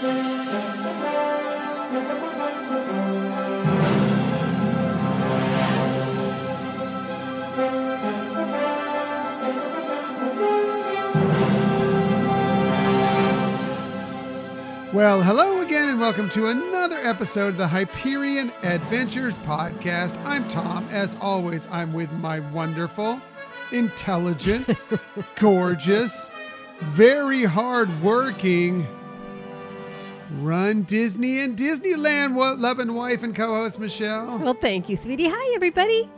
Well, hello again, and welcome to another episode of the Hyperion Adventures Podcast. I'm Tom. As always, I'm with my wonderful, intelligent, gorgeous, very hardworking, runDisney and Disneyland wo- loving wife and co host Michelle. Well, thank you, sweetie. Hi, everybody.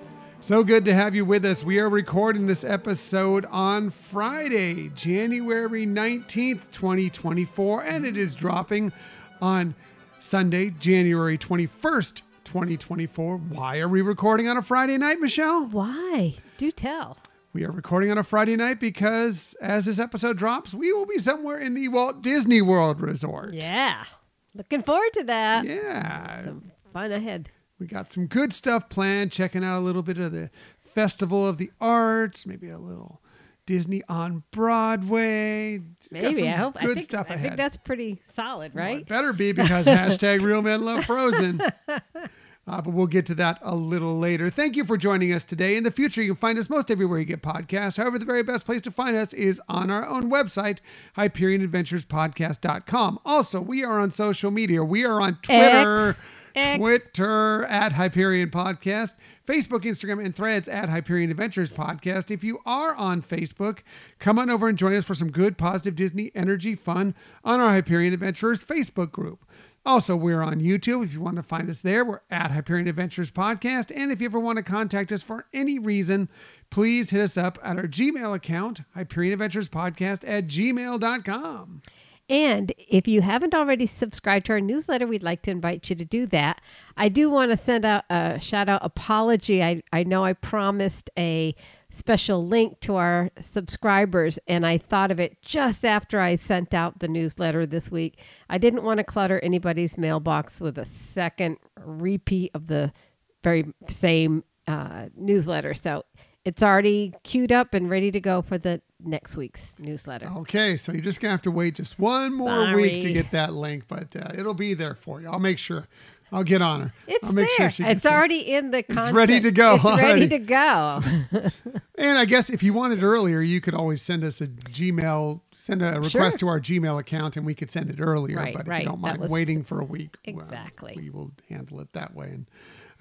So good to have you with us. We are recording this episode on Friday, January 19th, 2024, and it is dropping on Sunday, January 21st, 2024. Why are we recording on a Friday night, Michelle? Why? Do tell. We are recording on a Friday night because as this episode drops, we will be somewhere in the Walt Disney World Resort. Yeah. Looking forward to that. Yeah. Some fun ahead. We got some good stuff planned, checking out a little bit of the Festival of the Arts, maybe a little Disney on Broadway. Maybe. I hope. Good I think, stuff I ahead. think that's pretty solid, Well, right? better be because hashtag real men love frozen. Uh, but we'll get to that a little later. Thank you for joining us today. In the future, you can find us most everywhere you get podcasts. However, the very best place to find us is on our own website, HyperionAdventuresPodcast.com. Also, we are on social media. We are on Twitter. X. X. Twitter at Hyperion Podcast, Facebook, Instagram, and threads at Hyperion Adventures Podcast. If you are on Facebook, come on over and join us for some good, positive Disney energy fun on our Hyperion Adventurers Facebook group. Also, we're on YouTube. If you want to find us there, we're at Hyperion Adventures Podcast. And if you ever want to contact us for any reason, please hit us up at our Gmail account, Hyperion Adventures Podcast at gmail.com. And if you haven't already subscribed to our newsletter, we'd like to invite you to do that. I do want to send out a shout out apology. I, I know I promised a special link to our subscribers, and I thought of it just after I sent out the newsletter this week. I didn't want to clutter anybody's mailbox with a second repeat of the very same uh, newsletter. So it's already queued up and ready to go for the next week's newsletter. Okay, so you're just gonna have to wait just one more week to get that link, but uh, it'll be there for you. I'll make sure. I'll get on her. It's I'll make there. sure she it's it. already in the content. ready to go It's already. ready to go. And I guess if you wanted earlier, you could always send us a Gmail, send a request Sure. to our Gmail account, and we could send it earlier. Right, but if right. you don't mind was- waiting for a week, well, Exactly. we will handle it that way. And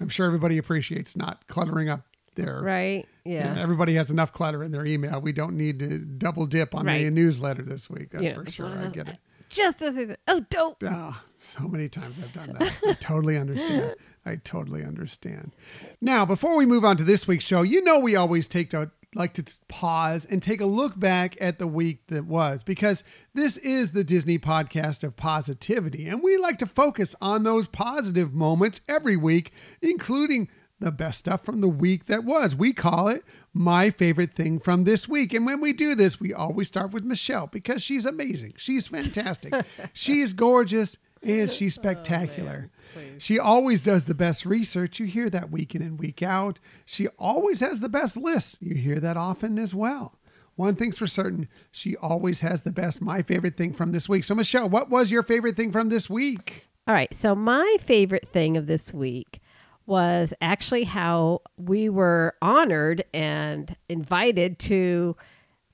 I'm sure everybody appreciates not cluttering up their. right? you know, Yeah. everybody has enough clutter in their email. We don't need to double dip on the newsletter this week. That's Yeah, for sure. I get it. Just as it. Oh, don't. Ah, so many times I've done that. I totally understand. I totally understand. Now, before we move on to this week's show, you know we always take to like to pause and take a look back at the week that was because this is the Disney podcast of positivity and we like to focus on those positive moments every week including the best stuff from the week that was. We call it my favorite thing from this week. And when we do this, we always start with Michelle because she's amazing. She's fantastic. she's gorgeous and she's spectacular. Oh, she always does the best research. You hear that week in and week out. She always has the best lists. You hear that often as well. One thing's for certain, she always has the best my favorite thing from this week. So Michelle, what was your favorite thing from this week? All right. So my favorite thing of this week was actually how we were honored and invited to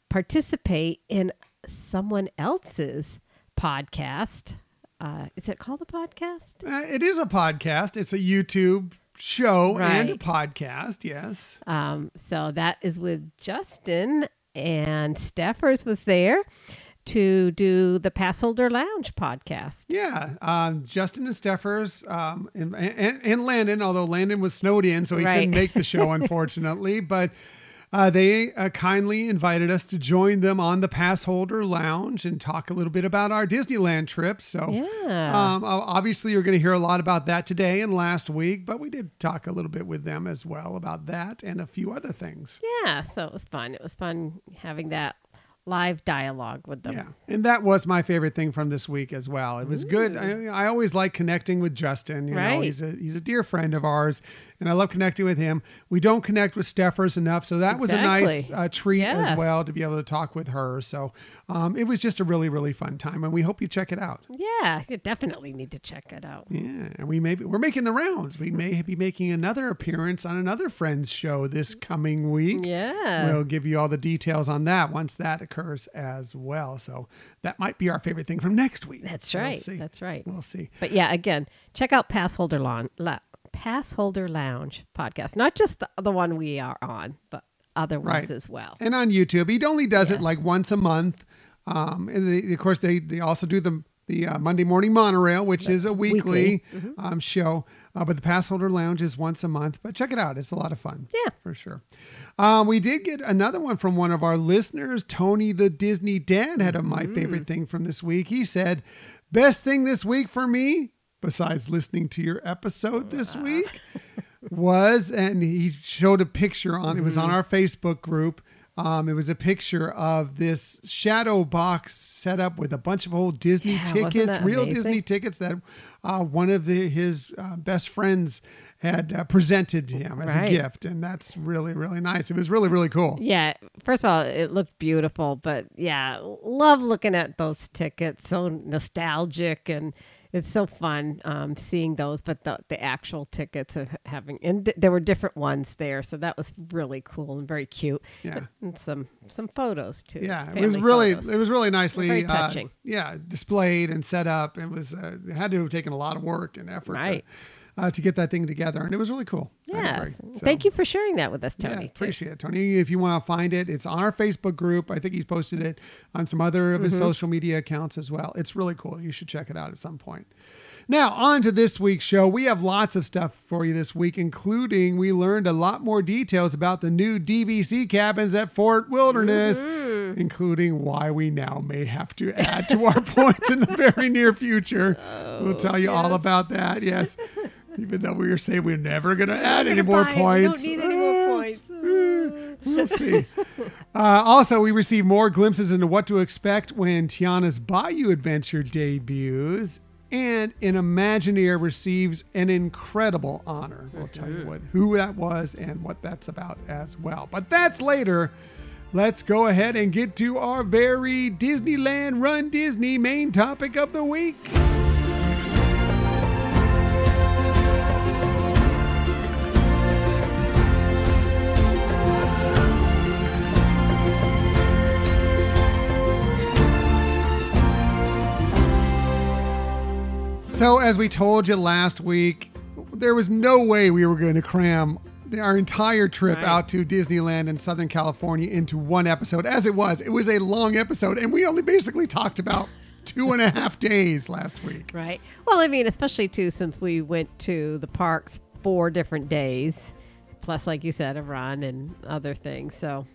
participate in someone else's podcast. Uh, is it called a podcast? Uh, it is a podcast. It's a YouTube show and a podcast. Yes. Um, so that is with Justin and Steffers was there to do the Passholder Lounge podcast. Yeah. Um, Justin and Steffers um, and, and, and Landon, although Landon was snowed in, so he Right. couldn't make the show, unfortunately. but uh, they uh, kindly invited us to join them on the Passholder Lounge and talk a little bit about our Disneyland trip. So, Yeah. um, obviously, you're going to hear a lot about that today and last week, but we did talk a little bit with them as well about that and a few other things. Yeah, so it was fun. It was fun having that live dialogue with them. Yeah, and that was my favorite thing from this week as well. It was good. Mm. I, I always like connecting with Justin. You know, Right. he's a he's a dear friend of ours, and I love connecting with him. We don't connect with Steffers enough, so that was a nice uh, treat as well to be able to talk with her. So um, it was just a really, really fun time, and we hope you check it out. Yeah, you definitely need to check it out. Yeah, and we may be, we're making the rounds. We may be making another appearance on another Friends show this coming week. Yeah. We'll give you all the details on that once that occurs as well. So that might be our favorite thing from next week. That's We'll right. see. That's right. We'll see. But yeah, again, check out Pass Holder Lounge, La- Pass Holder Lounge podcast. Not just the, the one we are on, but other ones Right. as well. And on YouTube, he only does it like once a month. Um, and they, of course, they they also do the the uh, Monday Morning Monorail, which is a weekly, weekly. Um, show. Uh, but the Pass Holder Lounge is once a month. But check it out; it's a lot of fun. Yeah. for sure. Um, we did get another one from one of our listeners, Tony the Disney Dad. Had a my Mm. favorite thing from this week. He said, "Best thing this week for me, besides listening to your episode this week." was and he showed a picture on it was Mm-hmm. on our facebook group um, it was a picture of this shadow box set up with a bunch of old disney Yeah, tickets real amazing? disney tickets that uh, one of the, his uh, best friends had uh, presented to him as Right. a gift and that's really really nice it was really really cool Yeah, first of all, it looked beautiful, but yeah, love looking at those tickets. So nostalgic and it's so fun um, seeing those. But the the actual tickets of having and th- there were different ones there, so that was really cool and very cute. Yeah. and some some photos too. Yeah, it was really photos. it was really nicely Very uh, touching. yeah, displayed and set up. It was uh, it had to have taken a lot of work and effort Right. to, uh, to get that thing together, and it was really cool. Yes. So- thank you for sharing that with us, Yeah, Tony. too. appreciate it, Tony. If you want to find it, it's on our Facebook group. I think he's posted it on some other of his Mm-hmm. social media accounts as well. It's really cool. You should check it out at some point. Now, on to this week's show. We have lots of stuff for you this week, including we learned a lot more details about the new DVC cabins at Fort Wilderness, Mm-hmm. including why we now may have to add to our points in the very near future. we'll tell you all about that. Yes. Even though we were saying we're never going to add any more points. We don't need any more uh, points. Uh, we'll see. Uh, also, we receive more glimpses into what to expect when Tiana's Bayou Adventure debuts, and an Imagineer receives an incredible honor. We'll tell you mm-hmm. what who that was and what that's about as well. But that's later. Let's go ahead and get to our very Disneyland runDisney main topic of the week. So, as we told you last week, there was no way we were going to cram our entire trip Right. out to Disneyland in Southern California into one episode. As it was, it was a long episode, and we only basically talked about two and a half days last week. Right. Well, I mean, especially too, since we went to the parks four different days, plus, like you said, a run and other things. So,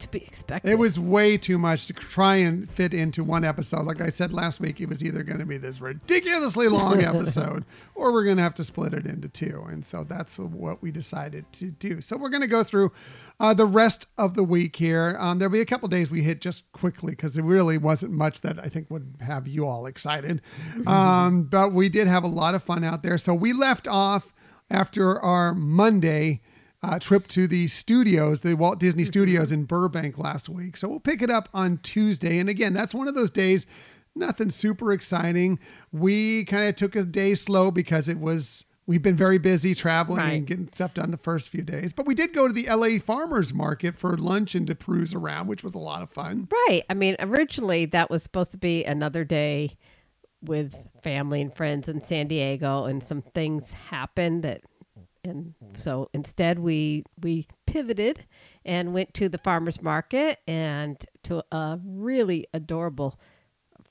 to be expected. It was way too much to try and fit into one episode. Like I said last week, it was either going to be this ridiculously long episode or we're going to have to split it into two. And so that's what we decided to do. So we're going to go through uh, the rest of the week here. Um, there'll be a couple days we hit just quickly because there really wasn't much that I think would have you all excited. Um, but we did have a lot of fun out there. So we left off after our Monday uh, trip to the studios, the Walt Disney Studios in Burbank last week. So we'll pick it up on Tuesday. And again, that's one of those days, nothing super exciting. We kind of took a day slow because it was. We've been very busy traveling Right. and getting stuff done the first few days, but we did go to the LA Farmers Market for lunch and to cruise around, which was a lot of fun. Right. I mean, originally that was supposed to be another day with family and friends in San Diego, and some things happened that, and so instead we we pivoted and went to the farmers market and to a really adorable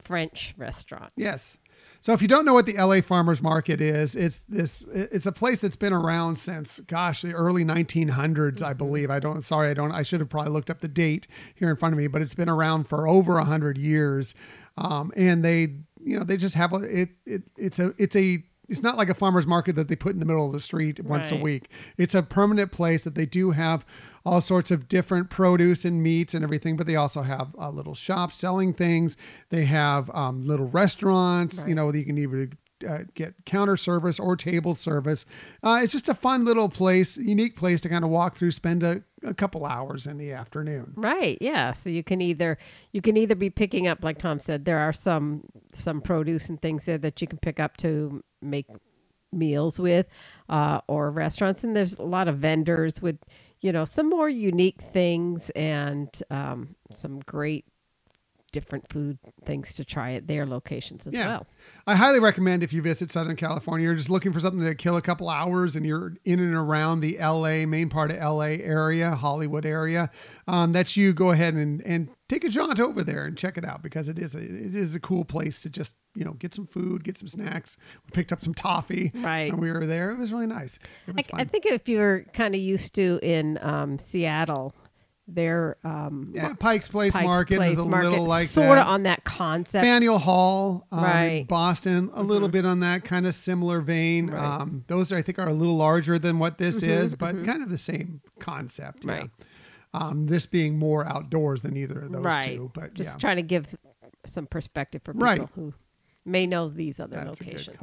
French restaurant. Yes. So if you don't know what the LA Farmers Market is, it's this it's a place that's been around since gosh, the early 1900s, I believe. I don't sorry, I don't I should have probably looked up the date here in front of me, but it's been around for over 100 years. Um, and they, you know, they just have a it, it it's a it's a it's not like a farmers market that they put in the middle of the street once a week. It's a permanent place that they do have all sorts of different produce and meats and everything, but they also have uh, little shops selling things. They have um, little restaurants, you Right. know, you can either uh, get counter service or table service. Uh, it's just a fun little place, unique place to kind of walk through, spend a, a couple hours in the afternoon. Right. Yeah. So you can either you can either be picking up, like Tom said, there are some some produce and things there that you can pick up to make meals with, uh, or restaurants, and there's a lot of vendors with you know some more unique things and um, some great different food things to try at their locations as Yeah. well. I highly recommend if you visit Southern California, you're just looking for something to kill a couple hours and you're in and around the LA, main part of LA area, Hollywood area, um, that you go ahead and, and take a jaunt over there and check it out because it is a, it is a cool place to just, you know, get some food, get some snacks. We picked up some toffee Right. and we were there. It was really nice. It was I. I think if you're kind of used to in um, Seattle, their um, yeah, Pike's Place Pike's Market Place is a Market, little like sort of on that concept. Faneuil Hall, um, Right. Mm-hmm. Boston, a little bit on that kind of similar vein. Right. Mm-hmm, Um, those I think are a little larger than what this is, but kind of the same concept. yeah. Right. Um, this being more outdoors than either of those right. two, but Just yeah, trying to give some perspective for people Right. who may know these other that's locations.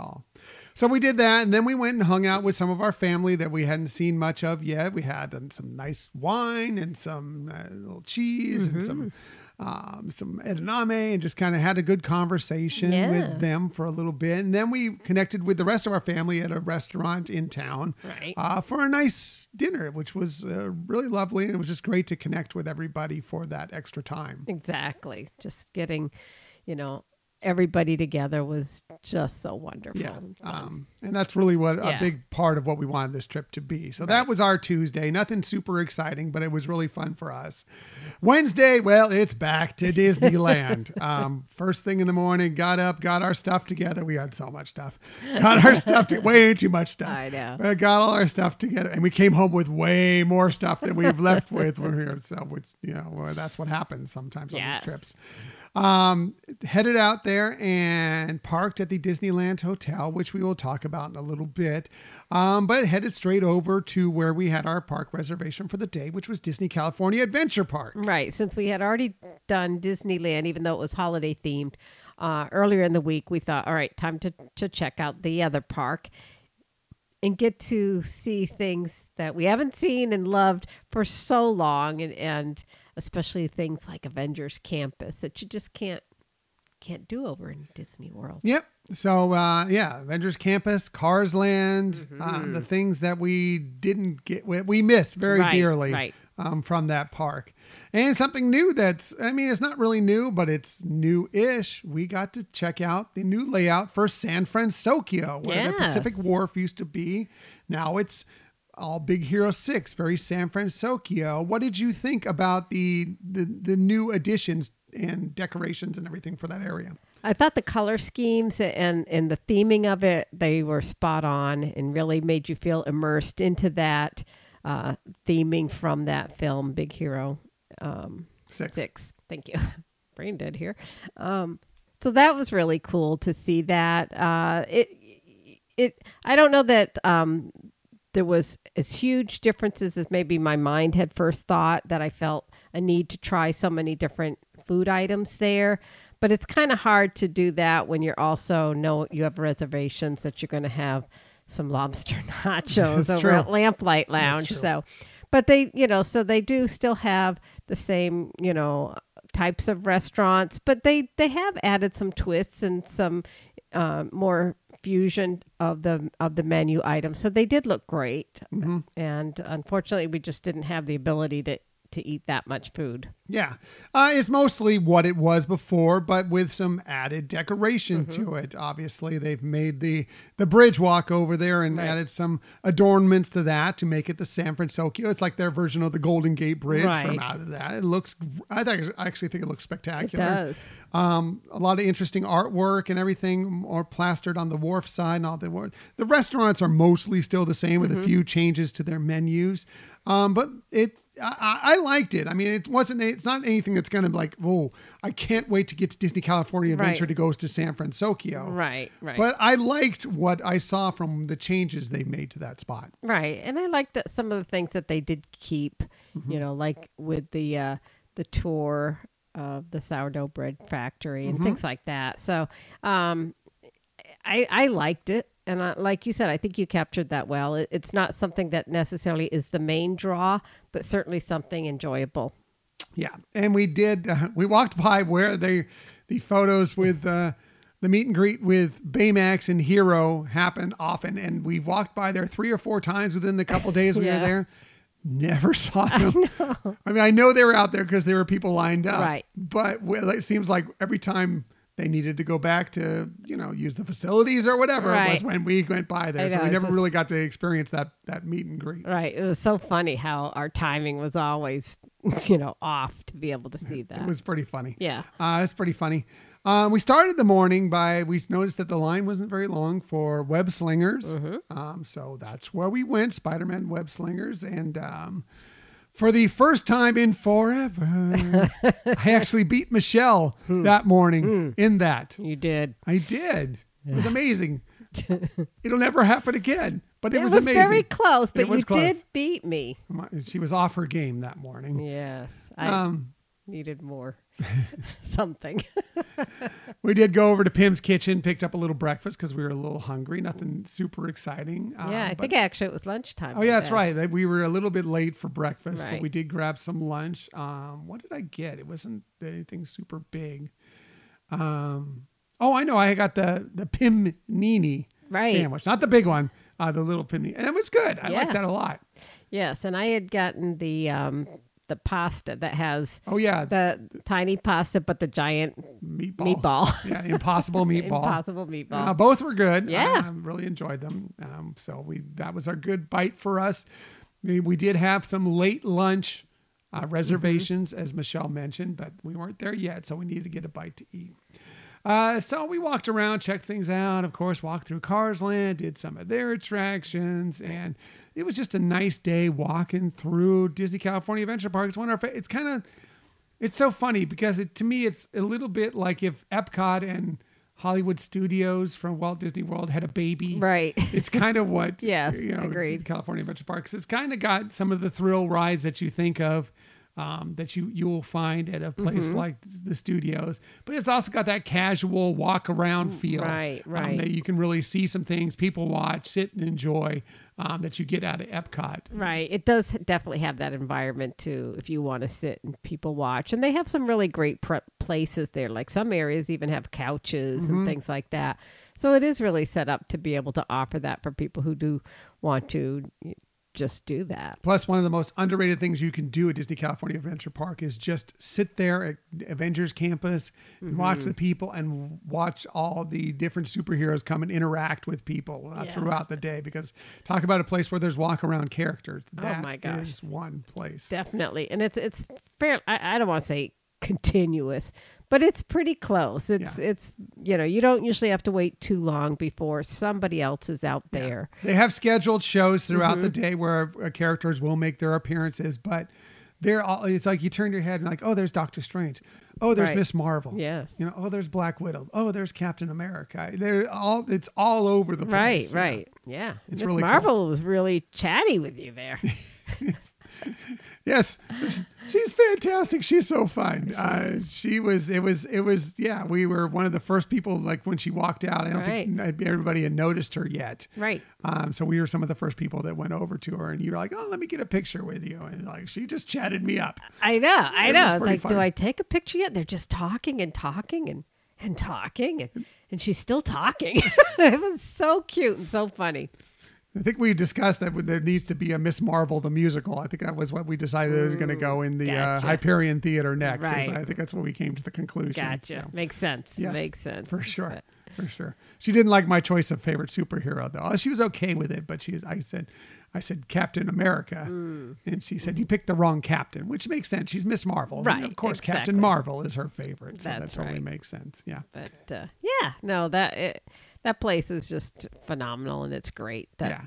So we did that, and then we went and hung out with some of our family that we hadn't seen much of yet. We had um, some nice wine and some uh, little cheese and some. Mm-hmm. Um, some edamame and just kind of had a good conversation Yeah. with them for a little bit. And then we connected with the rest of our family at a restaurant in town Right. uh, for a nice dinner, which was uh, really lovely. And it was just great to connect with everybody for that extra time. Exactly. Just getting, you know, everybody together was just so wonderful. Yeah. and. Um, and that's really what a big part of what we wanted this trip to be. So that was our Tuesday. Nothing super exciting, but it was really fun for us. Wednesday, well, it's back to Disneyland. um, first thing in the morning, got up, got our stuff together. We had so much stuff. Got our stuff to way too much stuff. I know. Uh, got all our stuff together, and we came home with way more stuff than we've left with. We're here, so which you know well, that's what happens sometimes on these trips. Um, headed out there and parked at the Disneyland Hotel, which we will talk about in a little bit. Um, but headed straight over to where we had our park reservation for the day, which was Disney California Adventure Park. Right. Since we had already done Disneyland, even though it was holiday themed, uh, earlier in the week, we thought, all right, time to, to check out the other park and get to see things that we haven't seen and loved for so long and, and especially things like Avengers Campus that you just can't can't do over in Disney World. Yep. So uh, yeah, Avengers Campus, Cars Land, um, the things that we didn't get, we, we miss very Right, dearly right. Um, from that park, and something new. That's I mean, it's not really new, but it's new-ish. We got to check out the new layout for San Francisco, where the Pacific Wharf used to be. Now it's all Big Hero Six, very San Francisco. What did you think about the the, the new additions and decorations and everything for that area? I thought the color schemes and and the theming of it they were spot on and really made you feel immersed into that uh, theming from that film Big Hero um, Six. Six. Thank you, brain dead here. Um, so that was really cool to see that. Uh, it it I don't know that um, there was as huge differences as maybe my mind had first thought that I felt a need to try so many different food items there. But it's kind of hard to do that when you're also know you have reservations that you're going to have some lobster nachos That's over true. at Lamplight Lounge. So, but they, you know, so they do still have the same, you know, types of restaurants, but they they have added some twists and some uh, more fusion of the of the menu items. So they did look great, Mm-hmm. and unfortunately, we just didn't have the ability to to eat that much food. Yeah, uh, it's mostly what it was before, but with some added decoration to it. Obviously, they've made the the bridge walk over there and Right. added some adornments to that to make it the San Francisco. It's like their version of the Golden Gate Bridge Right. from out of that. It looks. I think. I actually think it looks It spectacular. does. Um, a lot of interesting artwork and everything, or plastered on the wharf side and all the the restaurants are mostly still the same with a few changes to their menus. Um, but it, I, I I liked it. I mean, it wasn't. It's not anything that's going to be like, oh, I can't wait to get to Disney California Adventure Right. to go to San Francisco. Right, right. But I liked what I saw from the changes they made to that spot. Right, and I like that some of the things that they did keep. Mm-hmm. You know, like with the uh, the tour of the sourdough bread factory Mm-hmm. and things like that. So, um, I, I liked it. And I, like you said, I think you captured that well. It, it's not something that necessarily is the main draw, but certainly something enjoyable. Yeah, and we did. Uh, we walked by where they, the photos with uh, the meet and greet with Baymax and Hero happen often, and we walked by there three or four times within the couple days we Yeah. were there. Never saw them. I, mean, I know they were out there because there were people lined up. Right. But it seems like every time they needed to go back to, you know, use the facilities or whatever it was when we went by there. I so we never just- really got to experience that that meet and greet. Right. It was so funny how our timing was always, you know, off to be able to see that. It was pretty funny. yeah. Uh, it's pretty funny. Um, we started the morning by we noticed that the line wasn't very long for web slingers, Mm-hmm. um, so that's where we went. Spider-Man web slingers, and um, for the first time in forever, I actually beat Michelle Hmm. that morning in that. You did. I did. It was amazing. It'll never happen again, but it, was amazing. It was, was, amazing. very close, but you close. did beat me. She was off her game that morning. Yes. I Um, needed more something. We did go over to Pym's kitchen, picked up a little breakfast because we were a little hungry. Nothing super exciting. yeah, um, I but- think actually it was lunchtime. Oh yeah, that's right. That We were a little bit late for breakfast, but we did grab some lunch. Um, what did I get? It wasn't anything super big. Um, oh, I know. I got the the Pim Nini Right. sandwich, not the big one. Uh, the little Pym-ini, and it was good. I Yeah. that a lot. Yes, and I had gotten the um the pasta that has Oh yeah, the tiny pasta but the giant meatball. meatball. Yeah, impossible meatball. Impossible meatball. Uh, both were good. Yeah. I, really enjoyed them. Um, so we that was a good bite for us. We, we did have some late lunch uh, reservations, as Michelle mentioned, but we weren't there yet, so we needed to get a bite to eat. Uh, so we walked around, checked things out. Of course, walked through Cars Land, did some of their attractions, and it was just a nice day walking through Disney California Adventure Park. It's one of our. fa- It's kind of it's so funny because it, to me it's a little bit like if Epcot and Hollywood Studios from Walt Disney World had a baby. Right. It's kind of what Yes, you know, agreed. California Adventure Parks. It's kind of got some of the thrill rides that you think of. Um, that you you will find at a place Mm-hmm. like the studios, but it's also got that casual walk around feel, Right, um, that you can really see some things, people watch, sit and enjoy, um, that you get out of Epcot. Right. It does definitely have that environment too, if you want to sit and people watch. And they have some really great pre- places there. Like some areas even have couches Mm-hmm. and things like that. So it is really set up to be able to offer that for people who do want to just do that. Plus, one of the most underrated things you can do at Disney California Adventure Park is just sit there at Avengers Campus and watch Mm-hmm. the people and watch all the different superheroes come and interact with people uh, Yeah. throughout the day. Because talk about a place where there's walk around characters. Oh my gosh. is one place. Definitely. And it's it's fair I, I don't want to say continuous, but it's pretty close. It's Yeah. it's you know, you don't usually have to wait too long before somebody else is out there. They have scheduled shows throughout the Mm-hmm. day where uh, characters will make their appearances, but they're all. It's like you turn your head and like, oh, there's Doctor Strange. Oh, there's Right. Miss Marvel. Yes. You know, oh, there's Black Widow. Oh, there's Captain America. They're all. It's all over the Right, place. yeah. right. Yeah. It's Miss really cool. Marvel was really chatty with you there. Yes, she's fantastic. She's so fun. Uh, she was. It was. It was. Yeah, we were one of the first people. Like when she walked out, I don't think everybody had noticed her yet. right. Um, so we were some of the first people that went over to her, and you were like, "Oh, let me get a picture with you," and like she just chatted me up. I know. I It know. was It's like, do I take a picture yet? They're just talking and talking and and talking and, and she's still talking. it was so cute and so funny. I think we discussed that there needs to be a Miss Marvel the musical. I think that was what we decided was going to go in the gotcha. uh, Hyperion Theater next. Right. I think that's what we came to the conclusion. Gotcha. So, Makes sense. yes, Makes sense. for sure, But- for sure. She didn't like my choice of favorite superhero though. Uh, She was okay with it, but she, I said, I said Captain America, Hmm. and she said you picked the wrong Captain, which makes sense. She's Miss Marvel, And Right, Of course, exactly. Captain Marvel is her favorite, so That's that totally right. makes sense. Yeah. But uh, yeah, no, that it, that place is just phenomenal and it's great. That Yeah.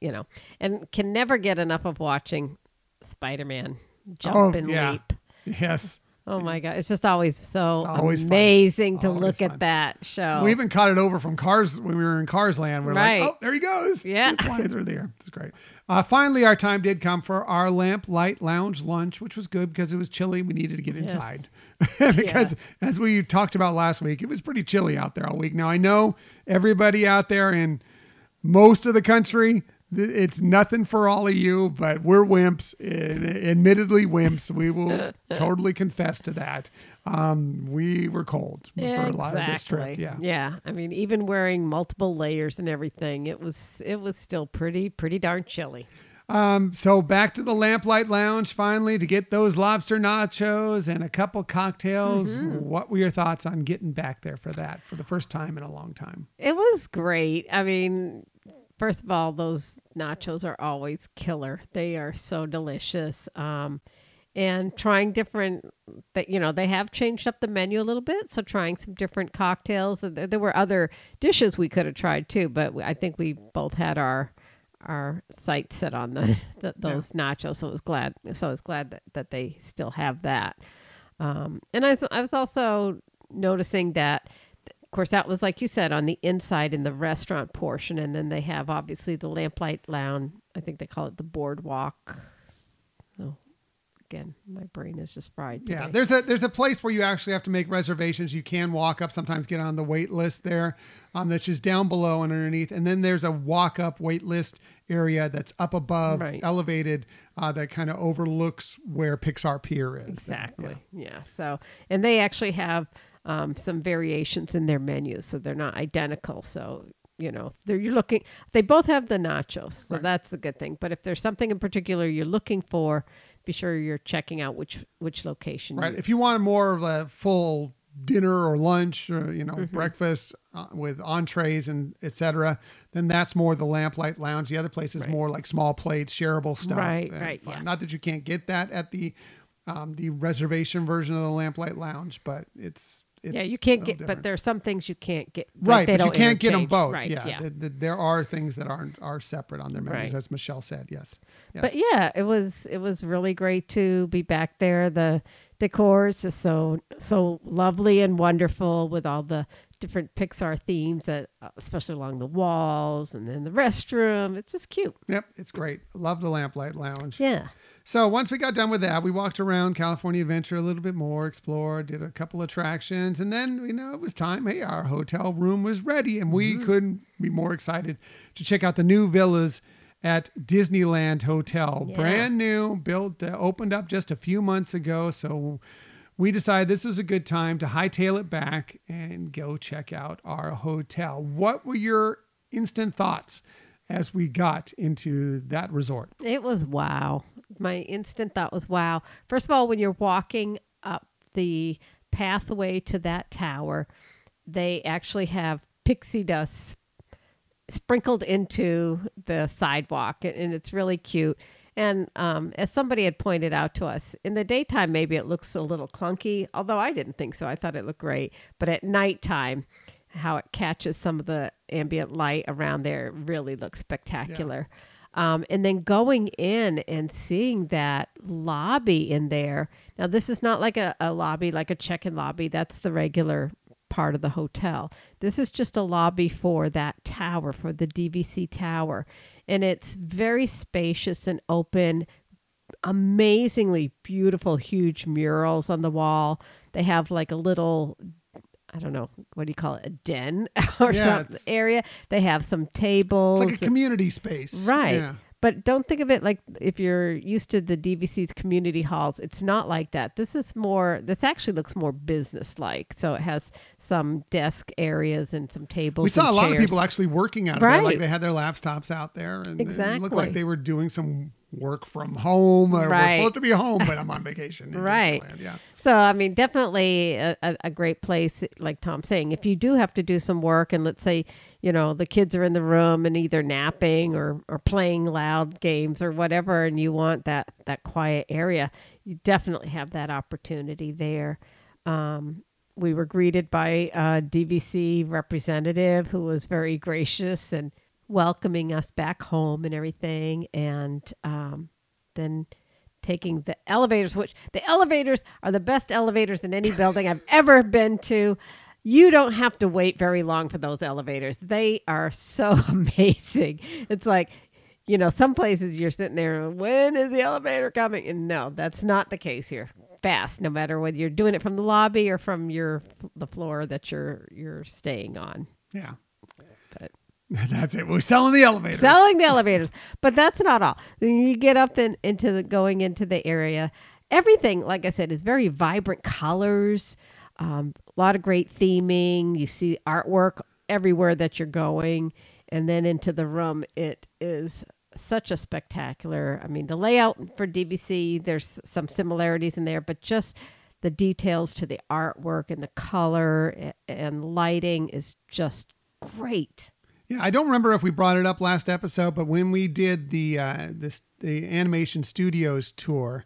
you know, and can never get enough of watching Spider-Man jump oh, and Oh, yeah. leap. Yes. Oh my god, it's just always so always amazing to Always look fun. at that show. We even caught it over from Cars when we were in Cars Land. We're Right. like, oh, there he goes. Yeah. He's flying through the air. It's great. Uh, finally, our time did come for our Lamplight Lounge lunch, which was good because it was chilly. We needed to get Yes. inside. because as we talked about last week, it was pretty chilly out there all week. Now, I know everybody out there in most of the country, it's nothing for all of you, but we're wimps, admittedly wimps. We will totally confess to that. Um, we were cold for a lot of this trip. Yeah. Yeah. I mean, even wearing multiple layers and everything, it was it was still pretty pretty darn chilly. Um, so back to the Lamplight Lounge finally to get those lobster nachos and a couple cocktails. Mm-hmm. What were your thoughts on getting back there for that for the first time in a long time? It was great. I mean, first of all, those nachos are always killer. They are so delicious. Um, and trying different that you know they have changed up the menu a little bit so trying some different cocktails there there were other dishes we could have tried too but i think we both had our our sights set on the, the those nachos so I was glad so I was glad that, that they still have that um, and I I was also noticing that of course that was like you said on the inside in the restaurant portion and then they have obviously the lamplight lounge I think they call it the boardwalk oh again my brain is just fried Yeah, there's a there's a place where you actually have to make reservations. You can walk up, sometimes get on the wait list there. Um, that's just down below and underneath, and then there's a walk up wait list area that's up above, Right. elevated, uh, that kind of overlooks where Pixar Pier is. Exactly. Yeah. So, and they actually have um, some variations in their menus, so they're not identical. So, you know, they're you're looking. They both have the nachos, so Right. that's a good thing. But if there's something in particular you're looking for, be sure you're checking out which which location. Right. you- If you want more of a full dinner or lunch or you know Mm-hmm. breakfast uh, with entrees and etc., then that's more the Lamplight Lounge. The other place is Right. more like small plates, shareable stuff. Right, right, yeah. Not that you can't get that at the um, the reservation version of the Lamplight Lounge, but it's. Yeah, you can't get, different. but there are some things you can't get. like, right, they but you can't get them both. Right. yeah, yeah. th- th- there are things that aren't are separate on their menus, Right. as Michelle said. Yes, yes. But yeah, it was it was really great to be back there. The decor is just so so lovely and wonderful with all the different Pixar themes that uh, especially along the walls and then the restroom. It's just cute. Yep, it's great. Love the Lamplight Lounge. Yeah. So once we got done with that, we walked around California Adventure a little bit more, explored, did a couple attractions, and then you know it was time. Hey, our hotel room was ready, and we couldn't be more excited to check out the new villas at Disneyland Hotel, Yeah. brand new, built, uh, opened up just a few months ago. So we decided this was a good time to hightail it back and go check out our hotel. What were your instant thoughts as we got into that resort? It was wow. My instant thought was wow. First of all, when you're walking up the pathway to that tower, they actually have pixie dust sprinkled into the sidewalk, and- it's really cute. And um, as somebody had pointed out to us, in the daytime, maybe it looks a little clunky, although I didn't think so. I thought it looked great. But at nighttime, how it catches some of the ambient light around there really looks spectacular. Um, and then going in and seeing that lobby in there. Now, this is not like a, a lobby, like a check in lobby. That's the regular part of the hotel. This is just a lobby for that tower, for the DVC tower. And it's very spacious and open, amazingly beautiful, huge murals on the wall. They have like a little. I don't know what do you call it, a den or Yeah, something area. They have some tables, It's like a community space. Right. Yeah. But don't think of it like if you're used to the DVC's community halls, it's not like that. This is more, this actually looks more business like. So it has some desk areas and some tables. We saw a lot of people actually working out of there. Like they had their laptops out there and it looked like they were doing some work from home. Or We're supposed to be home, but I'm on vacation. in Right. Disneyland, Yeah. So, I mean, definitely a, a, a great place, like Tom's saying. If you do have to do some work, and let's say, you know, the kids are in the room and either napping or, or playing loud games or whatever, and you want that, that quiet area, you definitely have that opportunity there. Um, we were greeted by a DVC representative who was very gracious and welcoming us back home and everything. And um, then taking the elevators, which the elevators are the best elevators in any building I've ever been to. You don't have to wait very long for those elevators. They are so amazing. It's like, you know, some places you're sitting there, when is the elevator coming? And no, that's not the case here. Fast, no matter whether you're doing it from the lobby or from your the floor that you're you're staying on. Yeah. That's it. We're selling the elevators. selling the elevators. But that's not all. You get up in, into the going into the area. Everything, like I said, is very vibrant colors. Um, a lot of great theming. You see artwork everywhere that you're going, and then into the room. It is such a spectacular. I mean, the layout for DVC. There's some similarities in there, but just the details to the artwork and the color and lighting is just great. Yeah, I don't remember if we brought it up last episode, but when we did the uh, this the animation studios tour,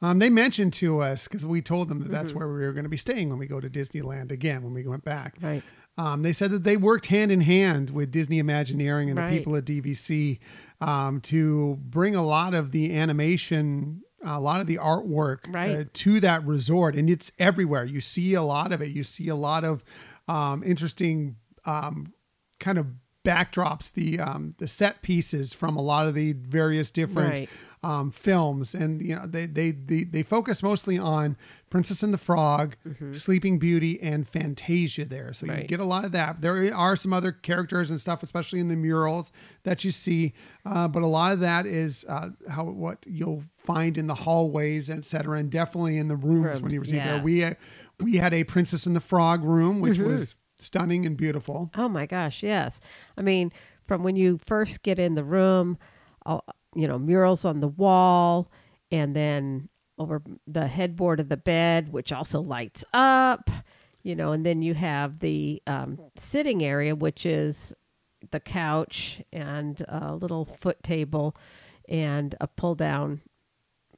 um, they mentioned to us because we told them that that's Mm-hmm. where we were going to be staying when we go to Disneyland again when we went back. Right. Um, they said that they worked hand in hand with Disney Imagineering and Right. the people at DVC um, to bring a lot of the animation, a lot of the artwork Right. uh, to that resort, and it's everywhere. You see a lot of it. You see a lot of um, interesting um, kind of backdrops, the um, the set pieces from a lot of the various different Right. um, films, and you know they, they they they focus mostly on Princess and the Frog, Sleeping Beauty, and Fantasia there. So you Mm-hmm. Get a lot of that. There are some other characters and stuff, especially in the murals that you see, uh, but a lot of that is uh, how what you'll find in the hallways, et cetera, and definitely in the rooms, when you Rooms, see there. We uh, we had a Princess and the Frog room, which Mm-hmm. was stunning and beautiful. Oh my gosh, yes. I mean, from when you first get in the room, uh, you know, murals on the wall, and then over the headboard of the bed, which also lights up, you know, and then you have the um, sitting area, which is the couch and a little foot table and a pull down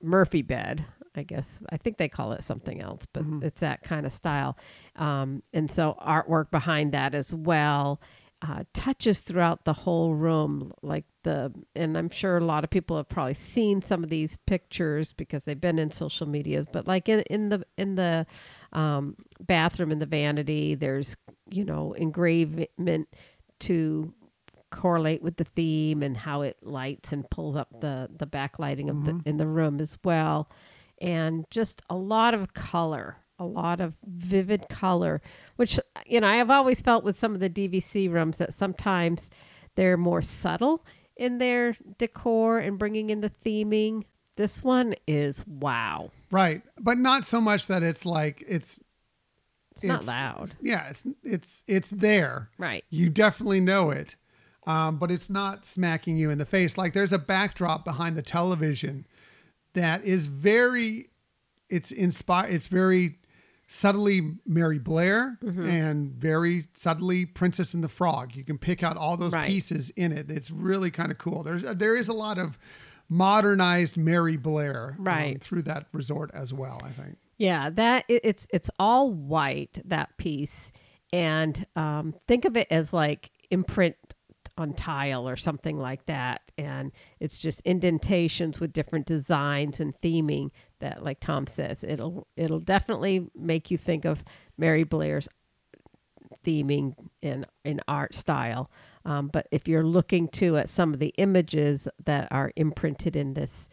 Murphy bed. I guess I think they call it something else, but it's that kind of style. Um, and so artwork behind that as well. Uh, touches throughout the whole room, like the, and I'm sure a lot of people have probably seen some of these pictures because they've been in social medias. But like in, in the in the um, bathroom in the vanity, there's you know engravement to correlate with the theme and how it lights and pulls up the the backlighting of the in the room as well and just a lot of color a lot of vivid color which you know i have always felt with some of the dvc rooms that sometimes they're more subtle in their decor and bringing in the theming this one is wow Right, but not so much that it's like it's it's, not loud Yeah, it's it's it's there. right You definitely know it, um, but it's not smacking you in the face. Like there's a backdrop behind the television that is very, it's inspired. It's very subtly Mary Blair Mm-hmm. and very subtly Princess and the Frog. You can pick out all those Right. pieces in it. It's really kind of cool. There's there is a lot of modernized Mary Blair um, Right. through that resort as well. I think. Yeah, that it's it's all white that piece, and um, think of it as like imprint on tile or something like that, and it's just indentations with different designs and theming that, like Tom says, it'll it'll definitely make you think of Mary Blair's theming in in art style. Um, but if you're looking too at some of the images that are imprinted in this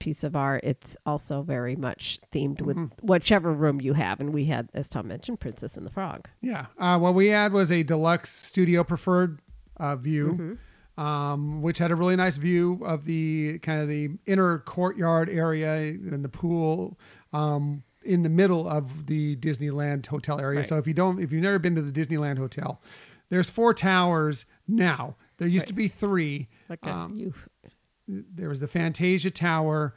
piece of art, it's also very much themed with whichever room you have. And we had, as Tom mentioned, Princess and the Frog. Yeah. Uh, what we had was a deluxe studio preferred uh, view, um, which had a really nice view of the kind of the inner courtyard area and the pool um, in the middle of the Disneyland hotel area. Right. So if you don't, if you've never been to the Disneyland hotel, there's four towers now. There used to be three. Like Um, you, there was the Fantasia Tower,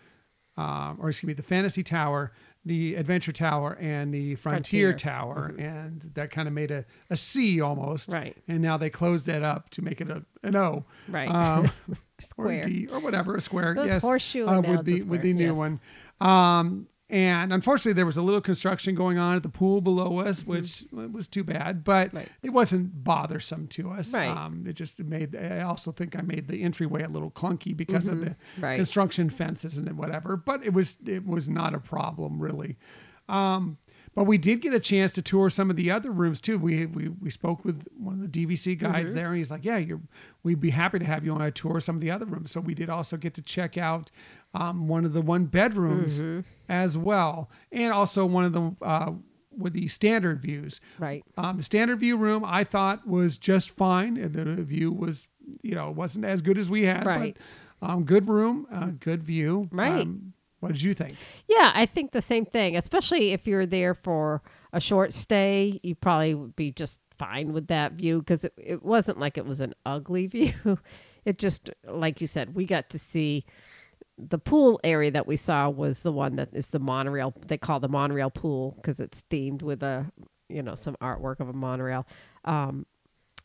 um, or excuse me, the Fantasy Tower, the Adventure Tower, and the Frontier, Frontier. Tower, and that kind of made a, a C almost. Right. And now they closed that up to make it a an O. Right. Um, or Square. D or whatever, a square. Was yes. horseshoe uh, with the with the new yes. one. Um, and unfortunately, there was a little construction going on at the pool below us, which was too bad, but Right. it wasn't bothersome to us. Right. Um, it just made. I also think I made the entryway a little clunky because of the Right. construction fences and whatever. But it was it was not a problem really. Um, but we did get a chance to tour some of the other rooms too. We we, we spoke with one of the DVC guides there, and he's like, "Yeah, you're. We'd be happy to have you on a tour of some of the other rooms." So we did also get to check out um, one of the one bedrooms as well, and also one of the uh, with the standard views. Right. Um, the standard view room I thought was just fine. and The view was, you know, wasn't as good as we had, Right. but um, good room, uh, good view. Right. Um, what did you think? Yeah, I think the same thing, especially if you're there for a short stay, you probably would be just fine with that view because it, it wasn't like it was an ugly view. It just, like you said, we got to see the pool area that we saw was the one that is the monorail. They call the monorail pool because it's themed with a, you know, some artwork of a monorail. Um,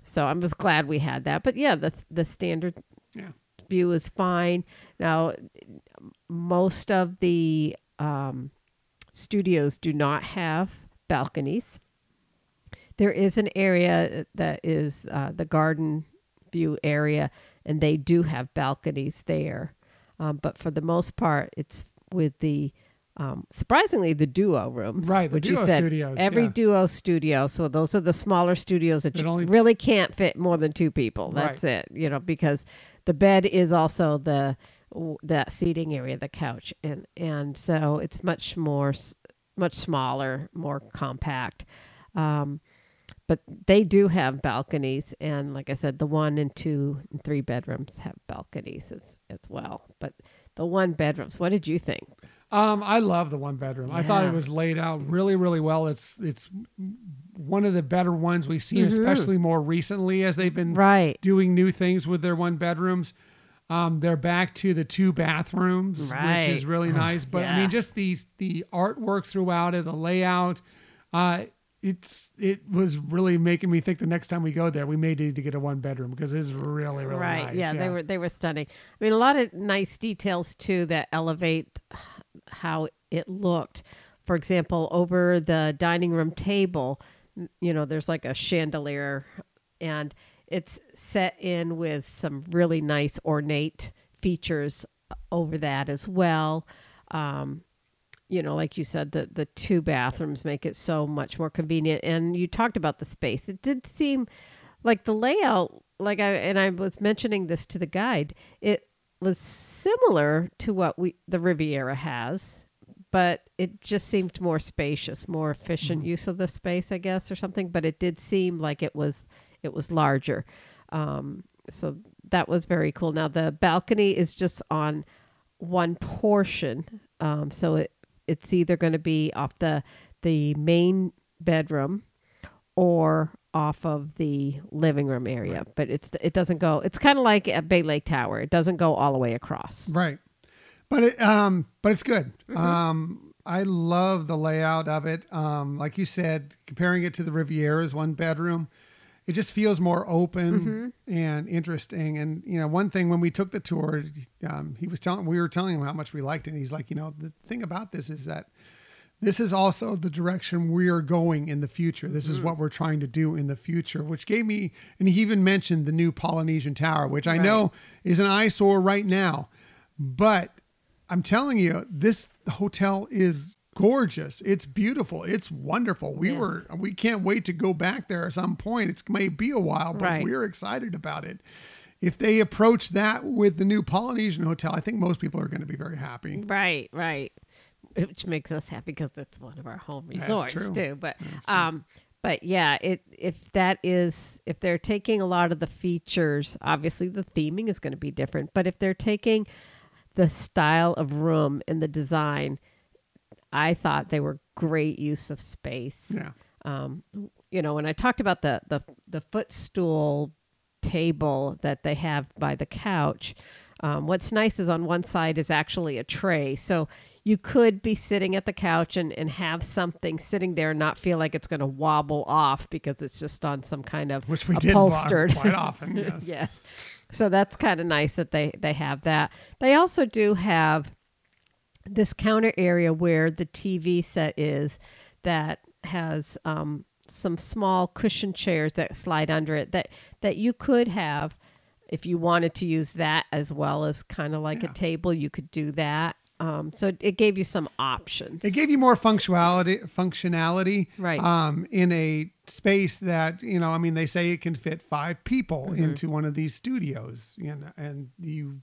so I'm just glad we had that. But yeah, the the standard Yeah. view is fine. Now, most of the um, studios do not have balconies. There is an area that is uh, the garden view area, and they do have balconies there. Um, but for the most part, it's with the um, surprisingly the duo rooms, Right, the which you duo said studios, Every yeah. duo studio, so those are the smaller studios that That you only- really can't fit more than two people. That's it, you know, because the bed is also the that seating area, the couch, and and so it's much more, much smaller, more compact. Um, but they do have balconies, and like I said, the one and two and three bedrooms have balconies as as well. But the one bedrooms, what did you think? Um, I love the one bedroom. I thought it was laid out really, really well. It's it's one of the better ones we've seen, Mhm. especially more recently as they've been Right. doing new things with their one bedrooms. Um, they're back to the two bathrooms, which is really nice. But I mean, just the the artwork throughout it, the layout. Uh, it's it was really making me think the next time we go there, we may need to get a one bedroom because it's really, really right. nice. yeah, they were they were stunning. I mean a lot of nice details too that elevate how it looked. For example over the dining room table you know there's like a chandelier and it's set in with some really nice ornate features over that as well. Um, you know, like you said, the the two bathrooms make it so much more convenient. And you talked about the space. It did seem like the layout, like I and I was mentioning this to the guide. It was similar to what we the Riviera has, but it just seemed more spacious, more efficient use of the space, I guess, or something. But it did seem like it was it was larger. Um, so that was very cool. Now the balcony is just on one portion, um, so it it's either going to be off the the main bedroom or off of the living room area. But it's it doesn't go. It's kind of like at Bay Lake Tower. It doesn't go all the way across. Right. But it um but it's good. Mm-hmm. Um I love the layout of it. Um like you said, comparing it to the Riviera's one bedroom, it just feels more open Mm-hmm. and interesting. And you know, one thing when we took the tour, um, he was telling we were telling him how much we liked it. And he's like, you know, the thing about this is that this is also the direction we are going in the future. This is what we're trying to do in the future, which gave me, and he even mentioned the new Polynesian Tower, which I Right. know is an eyesore right now. But I'm telling you, this hotel is gorgeous. It's beautiful. It's wonderful. We Yes. were, we can't wait to go back there at some point. It may be a while, but Right. we're excited about it. If they approach that with the new Polynesian Hotel, I think most people are going to be very happy. Right, right. Which makes us happy because it's one of our home That's resorts too. But um, but yeah, it if that is if they're taking a lot of the features, obviously the theming is going to be different. But if they're taking the style of room and the design, I thought they were great use of space. Yeah. Um, you know, when I talked about the the the footstool table that they have by the couch, um, what's nice is on one side is actually a tray, so you could be sitting at the couch and, and have something sitting there and not feel like it's going to wobble off because it's just on some kind of Which we upholstered. did quite often. Yes. yes. So that's kind of nice that they they have that. They also do have this counter area where the TV set is that has um, some small cushion chairs that slide under it that that you could have if you wanted to use that as well as kind of like Yeah. a table you could do that um, so it gave you some options It gave you more functionality, functionality, Right. Um, in a space that you know, I mean, they say it can fit five people Mm-hmm. into one of these studios, you know, and you,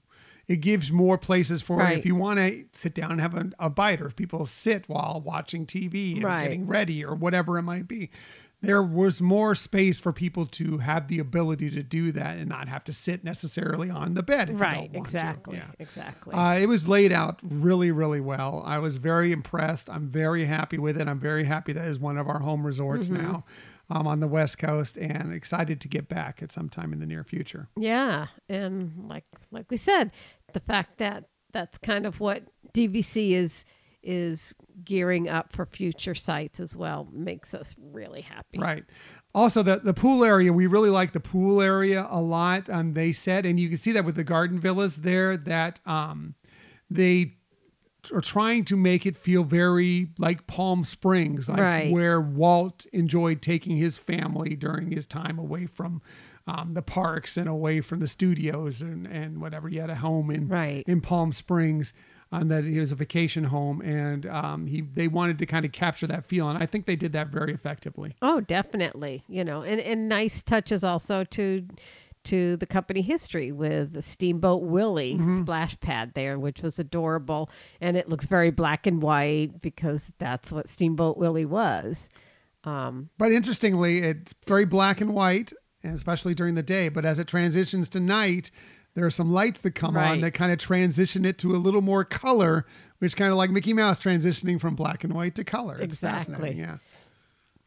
it gives more places for Right. if you want to sit down and have a, a bite, or if people sit while watching TV and Right. getting ready, or whatever it might be. There was more space for people to have the ability to do that and not have to sit necessarily on the bed. If you right don't want to. exactly Yeah. exactly Uh, it was laid out really, really well. I was very impressed. I'm very happy with it. I'm very happy that is one of our home resorts Mm-hmm. now um, on the West Coast, and excited to get back at some time in the near future. Yeah, and like like we said, the fact that that's kind of what DVC is is gearing up for future sites as well makes us really happy. Right. Also, the the pool area, we really like the pool area a lot. Um, they said, and you can see that with the garden villas there, that um, they are trying to make it feel very like Palm Springs, like Right. where Walt enjoyed taking his family during his time away from um, the parks and away from the studios and, and whatever. He had a home in Right. in Palm Springs. And that it was a vacation home, and um, he they wanted to kind of capture that feel, and I think they did that very effectively. Oh, definitely. You know, and and nice touches also to to the company history with the Steamboat Willie Mm-hmm. splash pad there, which was adorable, and it looks very black and white because that's what Steamboat Willie was. Um, But interestingly, it's very black and white, and especially during the day. But as it transitions to night, there are some lights that come on that kind of transition it to a little more color, which kind of like Mickey Mouse transitioning from black and white to color. It's Exactly. fascinating. Yeah.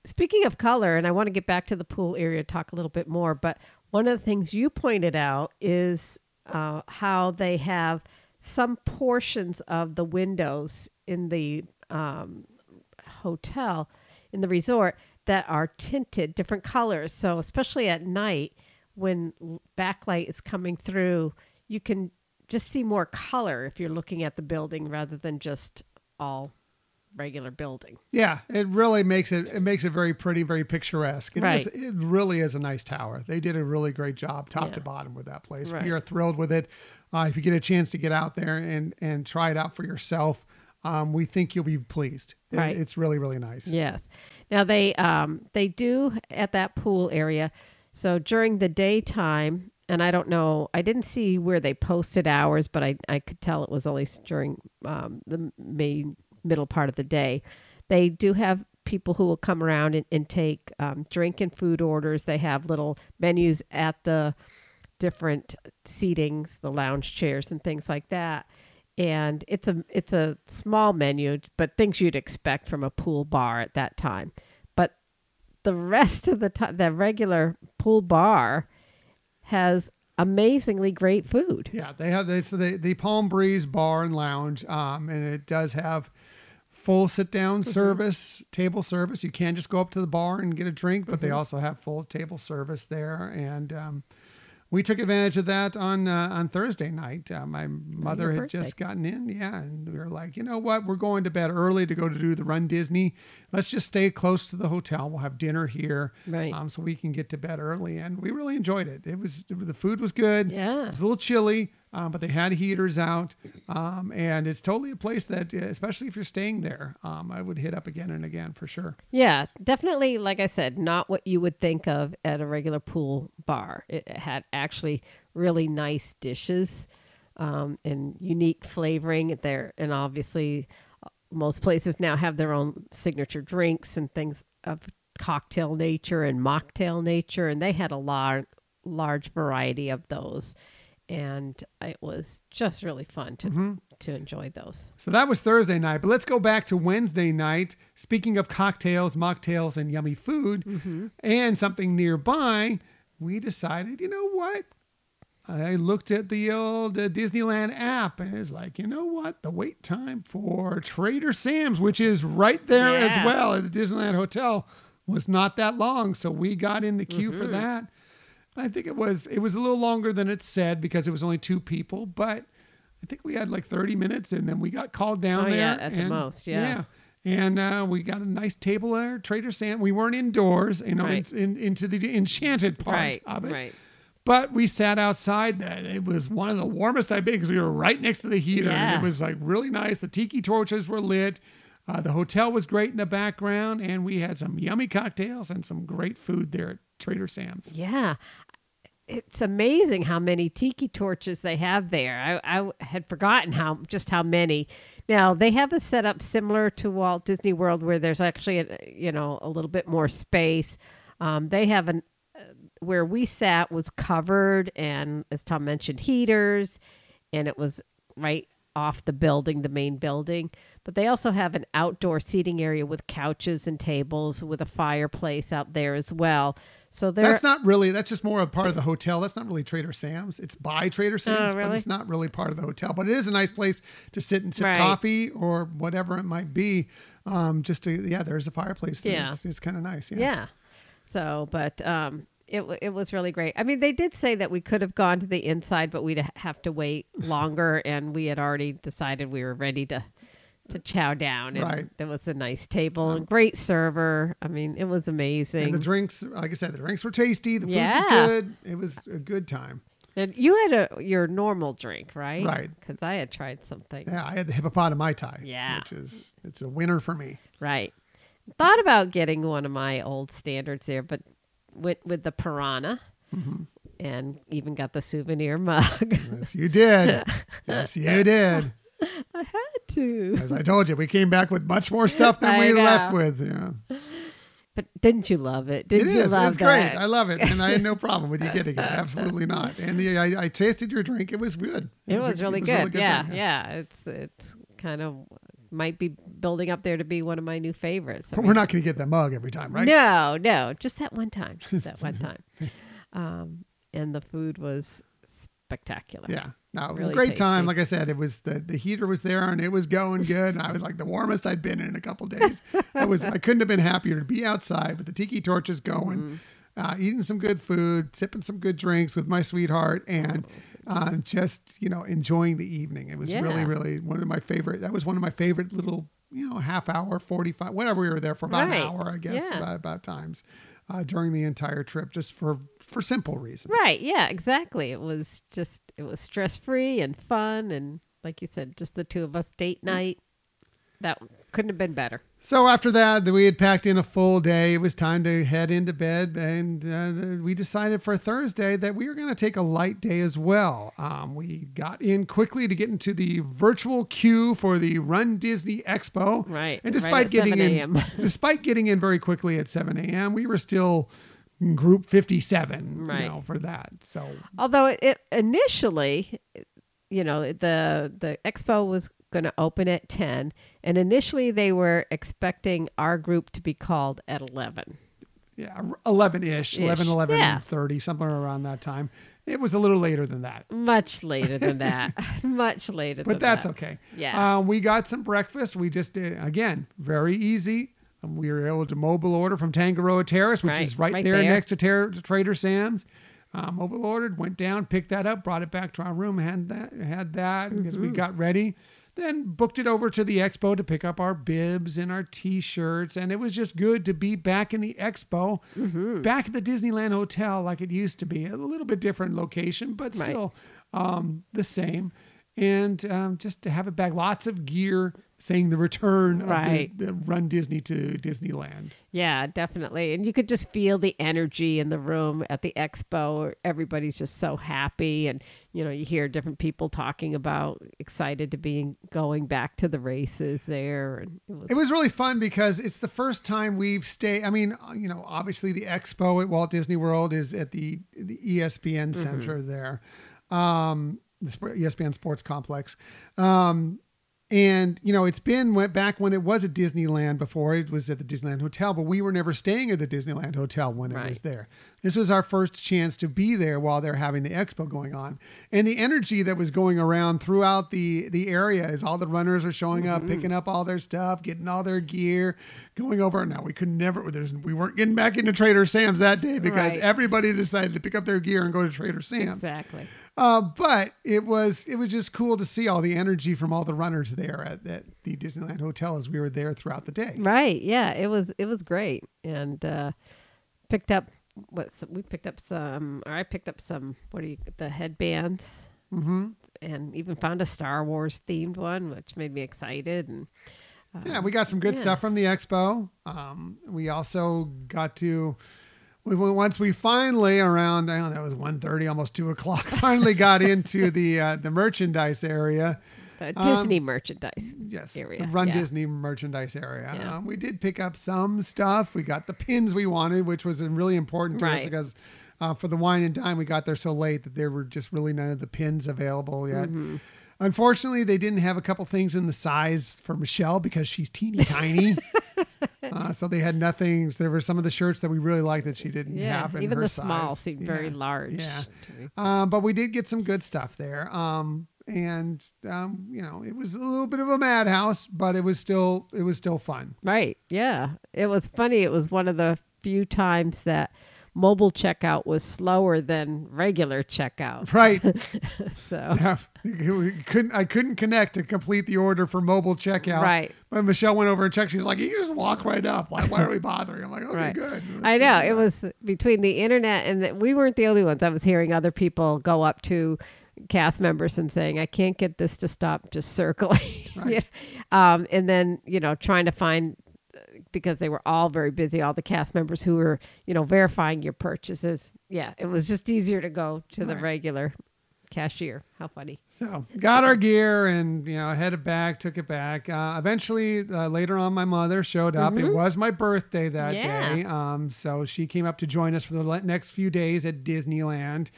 Speaking of color, and I want to get back to the pool area, talk a little bit more, but one of the things you pointed out is uh, how they have some portions of the windows in the um, hotel, in the resort, that are tinted different colors. So, especially at night when backlight is coming through, you can just see more color if you're looking at the building rather than just all regular building. Yeah, it really makes it it makes it very pretty, very picturesque. It is- Right. it really is a nice tower. They did a really great job, top Yeah. to bottom, with that place. Right. We are thrilled with it. Uh, if you get a chance to get out there and and try it out for yourself, um, we think you'll be pleased. Right. it's really really nice. Yes. Now they um they do at that pool area. So during the daytime, and I don't know, I didn't see where they posted hours, but I I could tell it was only during um the main middle part of the day. They do have people who will come around and, and take um, drink and food orders. They have little menus at the different seatings, the lounge chairs and things like that. And it's a it's a small menu, but things you'd expect from a pool bar at that time. But the rest of the time, the regular pool bar has amazingly great food. Yeah, they have this the the Palm Breeze Bar and Lounge, um, and it does have full sit down Mm-hmm. service, table service. You can just go up to the bar and get a drink, but they Mm-hmm. also have full table service there, and um, we took advantage of that on uh, on Thursday night. Uh, my mother had just gotten in, yeah, and we were like, you know what, we're going to bed early to go to do the runDisney. Let's just stay close to the hotel. We'll have dinner here, Right. Um, so we can get to bed early, and we really enjoyed it. It was the food was good. Yeah. It was a little chilly, um, but they had heaters out, um, and it's totally a place that, especially if you're staying there, um, I would hit up again and again for sure. Yeah, definitely. Like I said, not what you would think of at a regular pool bar. It had actually really nice dishes um, and unique flavoring there, and obviously, uh, most places now have their own signature drinks and things of cocktail nature and mocktail nature, and they had a large, large variety of those, and it was just really fun to mm-hmm. to enjoy those. So that was Thursday night, but let's go back to Wednesday night. Speaking of cocktails, mocktails, and yummy food, mm-hmm. and something nearby, we decided, you know what? I looked at the old uh, Disneyland app and it's like, you know what? The wait time for Trader Sam's, which is right there as well at the Disneyland Hotel, was not that long. So we got in the queue for mm-hmm. that. I think it was it was a little longer than it said because it was only two people, but I think we had like 30 minutes, and then we got called down Oh, there. yeah, at the most, yeah. And uh, we got a nice table there, Trader Sam. We weren't indoors, you know, Right. in, in, into the enchanted part right, of it. right. But we sat outside. and It was one of the warmest I've been because we were right next to the heater. And Yeah. it was like really nice. The tiki torches were lit. Uh, the hotel was great in the background. And we had some yummy cocktails and some great food there at Trader Sam's. Yeah. It's amazing how many tiki torches they have there. I, I had forgotten how just how many. Now they have a setup similar to Walt Disney World, where there's actually a, you know a little bit more space. Um, they have an uh, where we sat was covered, and as Tom mentioned, heaters, and it was right off the building, the main building. But they also have an outdoor seating area with couches and tables with a fireplace out there as well. So there, That's not really, that's just more a part of the hotel. That's not really Trader Sam's. It's by Trader Sam's, but Oh, really? it's not really part of the hotel. But it is a nice place to sit and sip Right. coffee or whatever it might be. Um, just to, yeah, there's a fireplace. there. Yeah. It's, it's kind of nice. Yeah. Yeah. So, but um, it it was really great. I mean, they did say that we could have gone to the inside, but we'd have to wait longer, and we had already decided we were ready to to chow down. And Right. There was a nice table and great server. I mean, it was amazing. And the drinks, like I said, the drinks were tasty. The food Yeah. was good. It was a good time. And you had a your normal drink, right? Right. Because I had tried something. Yeah, I had the HippopotaMai-Tai. Yeah. which is it's a winner for me. Right. Thought about getting one of my old standards there, but with with the piranha, Mm-hmm. and even got the souvenir mug. Yes, you did. yes, you did. I had to. As I told you, we came back with much more stuff than we know. left with. Yeah. But didn't you love it? It Didn't you is. love It's great. I love it, and I had no problem with you getting it. Absolutely not. And the, I, I tasted your drink. It was good. it, was, a- really, it was good. yeah, drink, yeah. It's it's kind of might be building up there to be one of my new favorites. I But mean, we're not going to get that mug every time, right? No, no, just that one time. Just that one time. Um, and the food was spectacular. Yeah. No, it was Really a great time. Like I said, it was the, the heater was there and it was going good. And I was like the warmest I'd been in a couple days. I was I couldn't have been happier to be outside with the tiki torches going, Mm-hmm. uh, eating some good food, sipping some good drinks with my sweetheart, and uh, just you know enjoying the evening. It was really really one of my favorite. That was one of my favorite little you know half hour, forty five, whatever we were there for about Right. an hour, I guess, Yeah. about, about times uh, during the entire trip, just for for simple reasons. Right. Yeah, exactly. It was just, it was stress free and fun. And like you said, just the two of us date night. That couldn't have been better. So after that, we had packed in a full day. It was time to head into bed, and uh, we decided for Thursday that we were going to take a light day as well. Um, we got in quickly to get into the virtual queue for the runDisney Expo. Right, and right despite at getting 7 in, despite getting in very quickly at seven a.m., we were still group fifty-seven. Right. You know, for that. So Although it, it initially, you know, the the expo was going to open at 10 and initially they were expecting our group to be called at 11. yeah, eleven ish, 11, Ish. 11, Yeah. 30, somewhere around that time. It was a little later than that. Much later than that. Much later but than that's that. okay. Yeah. Um, we got some breakfast. We just did again very easy. Um, we were able to mobile order from Tangaroa Terrace, which Right, is right, right there, there. next to, Ter- Trader Sam's. Uh, mobile ordered, went down, picked that up, brought it back to our room, had that, had that because Mm-hmm. we got ready. Then booked it over to the expo to pick up our bibs and our t-shirts, and it was just good to be back in the expo, Mm-hmm. back at the Disneyland Hotel like it used to be. A little bit different location, but Right. still um, the same. And um, just to have it back, lots of gear saying the return Right. of the, the runDisney to Disneyland. Yeah, definitely. And you could just feel the energy in the room at the expo. Everybody's just so happy. And, you know, you hear different people talking about excited to be going back to the races there. And it was, It was really fun because it's the first time we've stayed. I mean, uh, you know, obviously the expo at Walt Disney World is at the the ESPN Center there, um, the ESPN Sports Complex. Um, and you know, it's been went back when it was at Disneyland before. It was at the Disneyland Hotel, but we were never staying at the Disneyland Hotel when it was there. This was our first chance to be there while they're having the expo going on, and the energy that was going around throughout the the area is all the runners are showing up, mm-hmm. picking up all their stuff, getting all their gear, going over. Now we could never. There's we weren't getting back into Trader Sam's that day because Right. everybody decided to pick up their gear and go to Trader Sam's. exactly. Uh, but it was it was just cool to see all the energy from all the runners there at, at the Disneyland Hotel as we were there throughout the day. Right. Yeah. It was it was great, and uh, picked up what we picked up some, or I picked up some. What do you the headbands? hmm and even found a Star Wars themed one, which made me excited. And uh, Yeah, we got some good yeah. stuff from the expo. Um, we also got to we once we finally around I don't know it was 1.30, almost two o'clock. Finally got into the uh, the merchandise area. the um, Disney merchandise. Yes, Area, Run yeah. Disney merchandise area. Yeah. Um, we did pick up some stuff. We got the pins we wanted, which was really important to us because uh, for the wine and dine we got there so late that there were just really none of the pins available yet. Mm-hmm. Unfortunately, they didn't have a couple things in the size for Michelle because she's teeny tiny. uh, so they had nothing. There were some of the shirts that we really liked that she didn't Yeah, have. In even her the small size. seemed very large. Yeah. Um, but we did get some good stuff there. Um, and um, you know, it was a little bit of a madhouse, but it was still it was still fun. Right. Yeah. It was funny. It was one of the few times that mobile checkout was slower than regular checkout. Right. So yeah. Couldn't I couldn't connect to complete the order for mobile checkout. Right. When Michelle went over and checked, she's like, "You just walk right up. Like, why are we bothering?" I'm like, "Okay, Right. good." I know it was between the internet and the, we weren't the only ones. I was hearing other people go up to cast members and saying, "I can't get this to stop just circling," Right. um, and then you know trying to find because they were all very busy, all the cast members who were you know verifying your purchases. Yeah, it was just easier to go to the Right. regular cashier. How funny! So got our gear and you know headed back, took it back. Uh, eventually, uh, later on, my mother showed up. It was my birthday that Mm-hmm. Yeah. day, um, so she came up to join us for the next few days at Disneyland,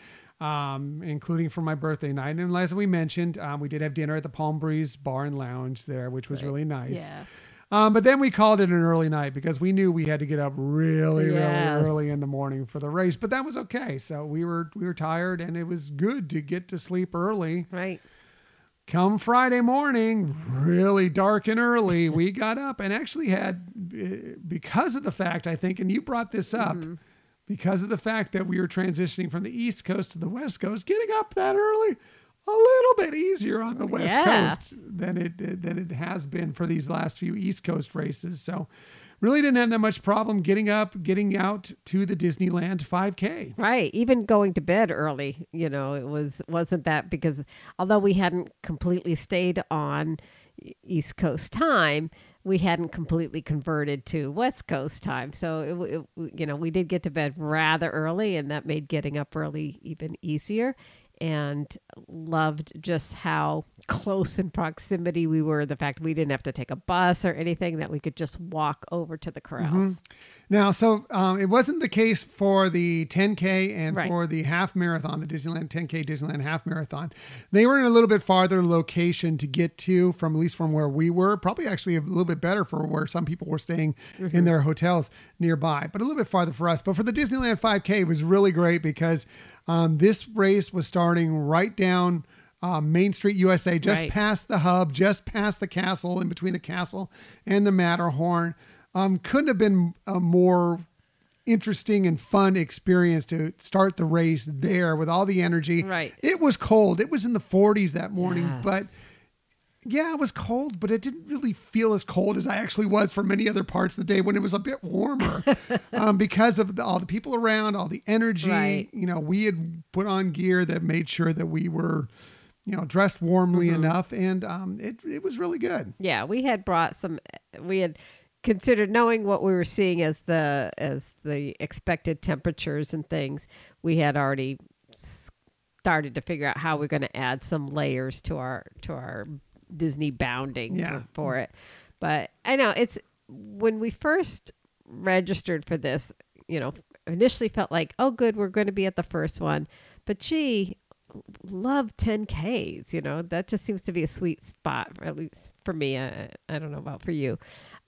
um, including for my birthday night. And as we mentioned, um, we did have dinner at the Palm Breeze Bar and Lounge there, which was really nice. Yes. Um, but then we called it an early night because we knew we had to get up really, Yes. really early in the morning for the race. But that was okay. So we were we were tired, and it was good to get to sleep early. Right. Come Friday morning, really dark and early, we got up and actually had, eh, because of the fact, I think, and you brought this up, Mm-hmm. because of the fact that we were transitioning from the East Coast to the West Coast, getting up that early, a little bit easier on the West Yeah. Coast than it than it has been for these last few East Coast races. So, really didn't have that much problem getting up, getting out to the Disneyland 5K. Right. Even going to bed early, you know, it was wasn't that because although we hadn't completely stayed on East Coast time, we hadn't completely converted to West Coast time. So it, it, you know, we did get to bed rather early, and that made getting up early even easier. And loved just how close in proximity we were. The fact we didn't have to take a bus or anything; that we could just walk over to the corrals. Mm-hmm. Now, so um, it wasn't the case for the 10K and Right. for the half marathon, the Disneyland 10K Disneyland half marathon. They were in a little bit farther location to get to from at least from where we were. Probably actually a little bit better for where some people were staying in their hotels nearby, but a little bit farther for us. But for the Disneyland 5K, it was really great because um, this race was starting right down. Uh, Main Street, USA, just Right. past the hub, just past the castle, in between the castle and the Matterhorn. Um, couldn't have been a more interesting and fun experience to start the race there with all the energy. Right. It was cold. It was in the 40s that morning, Yes. but yeah, it was cold, but it didn't really feel as cold as I actually was for many other parts of the day when it was a bit warmer um, because of the, all the people around, all the energy. Right. You know, we had put on gear that made sure that we were, you know, dressed warmly Mm-hmm. enough, and um, it it was really good. yeah we had brought some we had considered knowing what we were seeing as the as the expected temperatures and things we had already started to figure out how we're going to add some layers to our to our disney bounding Yeah. for, for it. But i know it's when we first registered for this you know initially felt like oh good we're going to be at the first one. But gee love 10ks you know? That just seems to be a sweet spot at least for me. I, I don't know about for you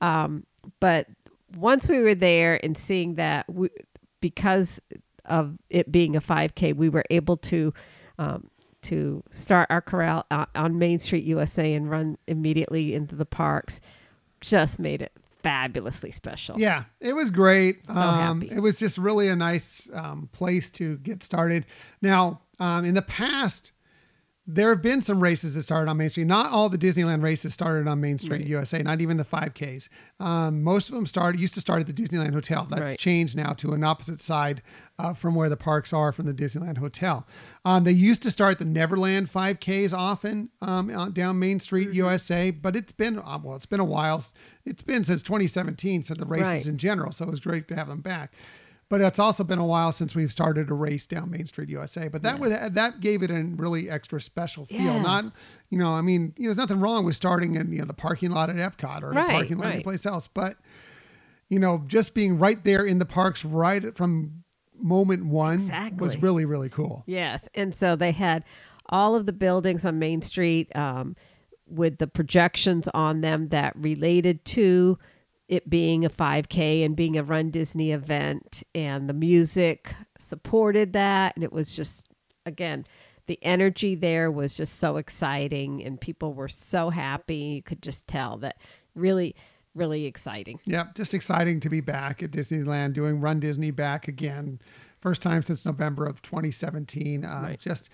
um, but once we were there and seeing that we, because of it being a 5k we were able to um, to start our corral on, main street usa and run immediately into the parks just made it fabulously special Yeah, it was great. So um, happy. It was just really a nice um, place to get started. Now, Um, in the past, there have been some races that started on Main Street. Not all the Disneyland races started on Main Street, Right. USA. Not even the 5Ks. Um, most of them started used to start at the Disneyland Hotel. That's Right. changed now to an opposite side uh, from where the parks are from the Disneyland Hotel. Um, they used to start the Neverland 5Ks often um, down Main Street, Mm-hmm. USA, but it's been uh, well, it's been a while. It's been since 2017 since the races Right. in general. So it was great to have them back. But it's also been a while since we've started a race down Main Street USA. But that would that gave it a really extra special feel. Yeah. Not, you know, I mean, you know, there's nothing wrong with starting in you know the parking lot at Epcot or Right, the parking lot right. anyplace else. But you know, just being right there in the parks, right from moment one, was really really cool. Yes. And so they had all of the buildings on Main Street um, with the projections on them that related to it being a 5K and being a runDisney event. And the music supported that. And it was just, again, the energy there was just so exciting. And people were so happy. You could just tell that really, really exciting. Yep, just exciting to be back at Disneyland doing runDisney back again. First time since November of 2017. Uh, Right. Just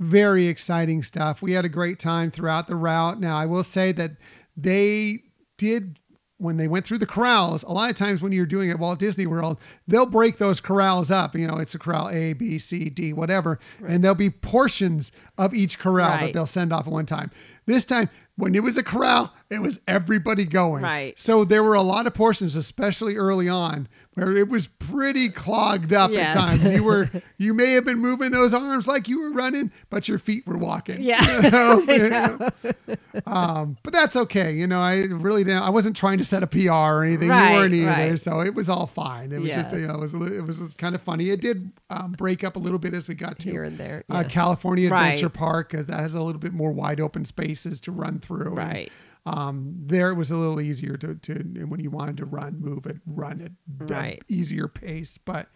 very exciting stuff. We had a great time throughout the route. Now, I will say that they did. When they went through the corrals, a lot of times when you're doing it at Walt Disney World, they'll break those corrals up. You know, it's a corral A, B, C, D, whatever, and there'll be portions of each corral that they'll send off at one time. This time, when it was a corral, it was everybody going. Right. So there were a lot of portions, especially early on, where it was pretty clogged up Yes. at times. You were you may have been moving those arms like you were running, but your feet were walking. Yeah. You know? um, but that's okay. You know, I really didn't. I wasn't trying to set a PR or anything. Right, you weren't either, right. so it was all fine. It was just you know it was it was kind of funny. It did um, break up a little bit as we got to Here and there, uh, yeah. California Right. Adventure Park because that has a little bit more wide open spaces to run through. And, Right. Um, there it was a little easier to, to when you wanted to run, move it, run it, Right. easier pace. But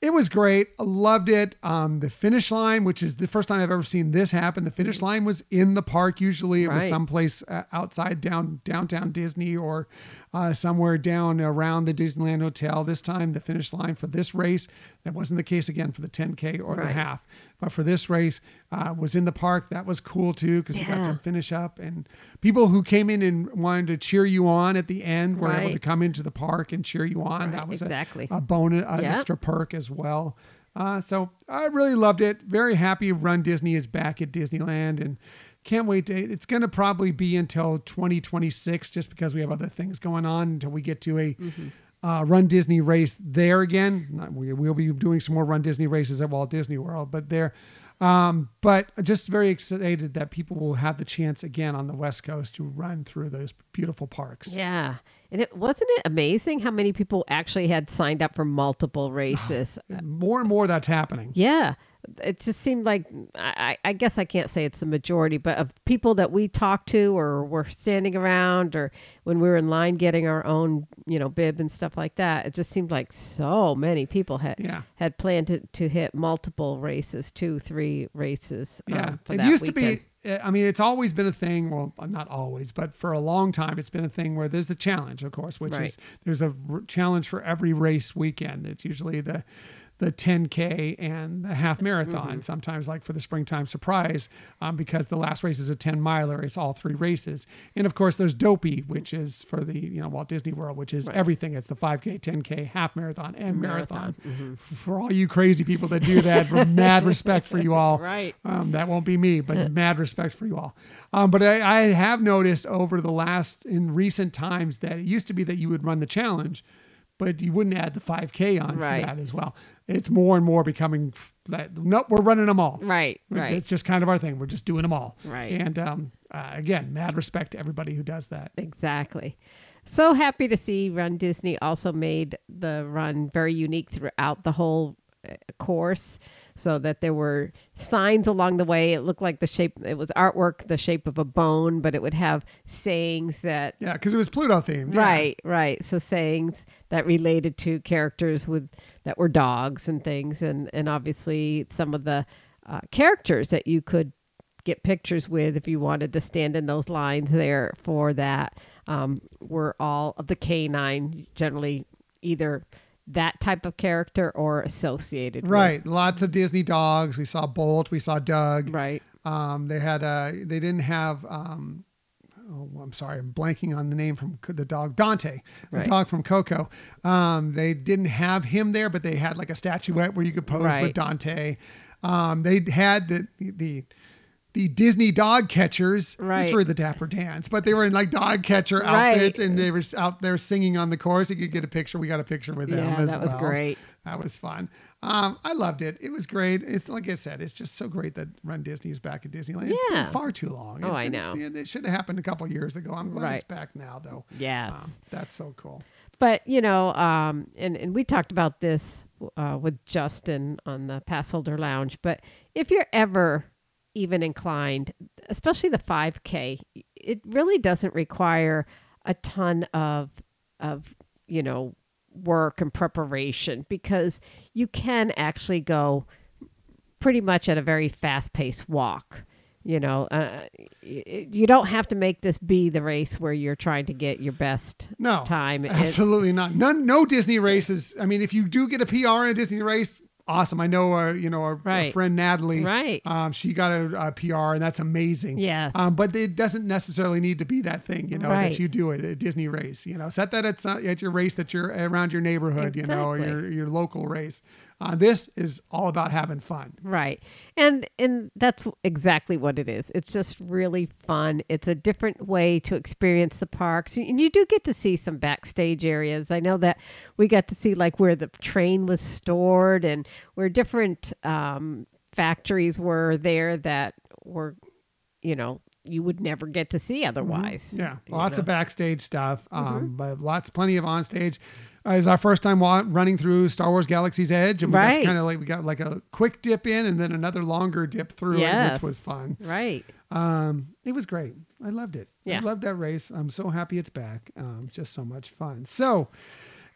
it was great. I loved it. Um, the finish line, which is the first time I've ever seen this happen, the finish line was in the park. Usually it was someplace uh, outside down downtown Disney or uh, somewhere down around the Disneyland Hotel. This time the finish line for this race, that wasn't the case again for the 10K or the half. But for this race, uh, was in the park. That was cool too because you got to finish up. And people who came in and wanted to cheer you on at the end were able to come into the park and cheer you on. Right, that was exactly. a, bonus, an Yep. extra perk as well. Uh, so I really loved it. Very happy runDisney is back at Disneyland and can't wait to. It's going to probably be until 2026 just because we have other things going on until we get to a. Uh, runDisney race there again. We will be doing some more runDisney races at Walt Disney World, but there. Um, but just very excited that people will have the chance again on the West Coast to run through those beautiful parks. Yeah. And it wasn't it amazing how many people actually had signed up for multiple races? More and more that's happening. yeah. It just seemed like I, I guess I can't say it's the majority, but of people that we talked to or were standing around or when we were in line getting our own, you know, bib and stuff like that, it just seemed like so many people had Yeah. had planned to, to hit multiple races, two, three races. um, Yeah, for it used weekend. to be. I mean, it's always been a thing. Well, not always, but for a long time, it's been a thing where there's the challenge, of course, which Right. is there's a r- challenge for every race weekend. It's usually the the 10k and the half marathon. Mm-hmm. Sometimes, like for the springtime surprise, um, because the last race is a 10 miler. It's all three races, and of course, there's Dopey, which is for the you know Walt Disney World, which is everything. It's the 5k, 10k, half marathon, and marathon. Mm-hmm. For all you crazy people that do that, mad respect for you all. Right. Um, that won't be me, but mad respect for you all. Um, but I, I have noticed over the last, in recent times, that it used to be that you would run the challenge, but you wouldn't add the 5K onto Right. that as well. It's more and more becoming that, nope, we're running them all. Right, right. It's just kind of our thing. We're just doing them all. Right. And um, uh, again, mad respect to everybody who does that. Exactly. So happy to see runDisney also made the run very unique throughout the whole uh, course so that there were signs along the way it looked like the shape it was artwork the shape of a bone but it would have sayings that Yeah, because it was Pluto themed. yeah. right right so sayings that related to characters with that were dogs and things and and obviously some of the uh, characters that you could get pictures with if you wanted to stand in those lines there for that um, were all of the canine generally either that type of character or associated Right. Lots of Disney dogs. We saw Bolt. We saw Dug. Right. Um, they had uh, they didn't have. Um, oh, I'm sorry, I'm blanking on the name from the dog Dante, the Right. dog from Coco. Um, they didn't have him there, but they had like a statuette where you could pose with Dante. Um, they had the the the Disney dog catchers, Right. which were the Dapper Dans, but they were in like dog catcher Right. outfits, and they were out there singing on the chorus. You could get a picture. We got a picture with them Yeah, that was well. great. That was fun. Um, I loved it. It was great. It's like I said, it's just so great that runDisney is back at Disneyland. It's Yeah. been far too long. Oh, It's I know. It should have happened a couple years ago. I'm glad it's back now, though. Yes. Um, that's so cool. But you know, um, and and we talked about this uh, with Justin on the Passholder Lounge. But if you're ever even inclined, especially the 5K, it really doesn't require a ton of of you know work and preparation because you can actually go pretty much at a very fast paced walk. You know, uh, you don't have to make this be the race where you're trying to get your best No, time. It- Absolutely not. None. No Disney races. I mean, if you do get a PR in a Disney race, awesome. I know our, you know, our, our friend Natalie. Right. Um, she got a, a PR, and that's amazing. Yes. Um, but it doesn't necessarily need to be that thing, you know, Right. that you do at a Disney race. You know, set that at, at your race that you're around your neighborhood, you know, or your your local race. Uh, this is all about having fun. Right. And and that's exactly what it is. It's just really fun. It's a different way to experience the parks. And you do get to see some backstage areas. I know that we got to see like where the train was stored and where different um, factories were there that were, you know, you would never get to see otherwise. Mm-hmm. Yeah, lots of know? Mm-hmm. backstage stuff, um, but lots, plenty of on stage. Uh, it's our first time running through Star Wars Galaxy's Edge, and we got Right. kind of like we got like a quick dip in, and then another longer dip through it, which was fun. Right. Um, it was great. I loved it. I Yeah. loved that race. I'm so happy it's back. Um, just so much fun. So.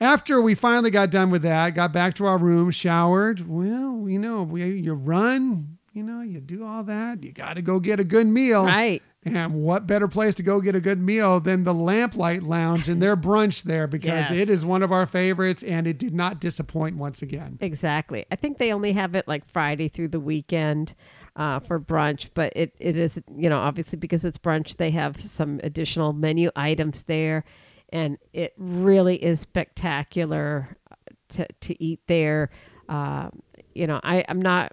After we finally got done with that, got back to our room, showered. Well, you know, we you run, you know, you do all that. You got to go get a good meal. Right. And what better place to go get a good meal than the Lamplight Lounge and their brunch there because Yes. it is one of our favorites and it did not disappoint once again. Exactly. I think they only have it like Friday through the weekend uh, for brunch, but it, it is, you know, obviously because it's brunch, they have some additional menu items there. And it really is spectacular to, to eat there. Uh, you know, I, I'm not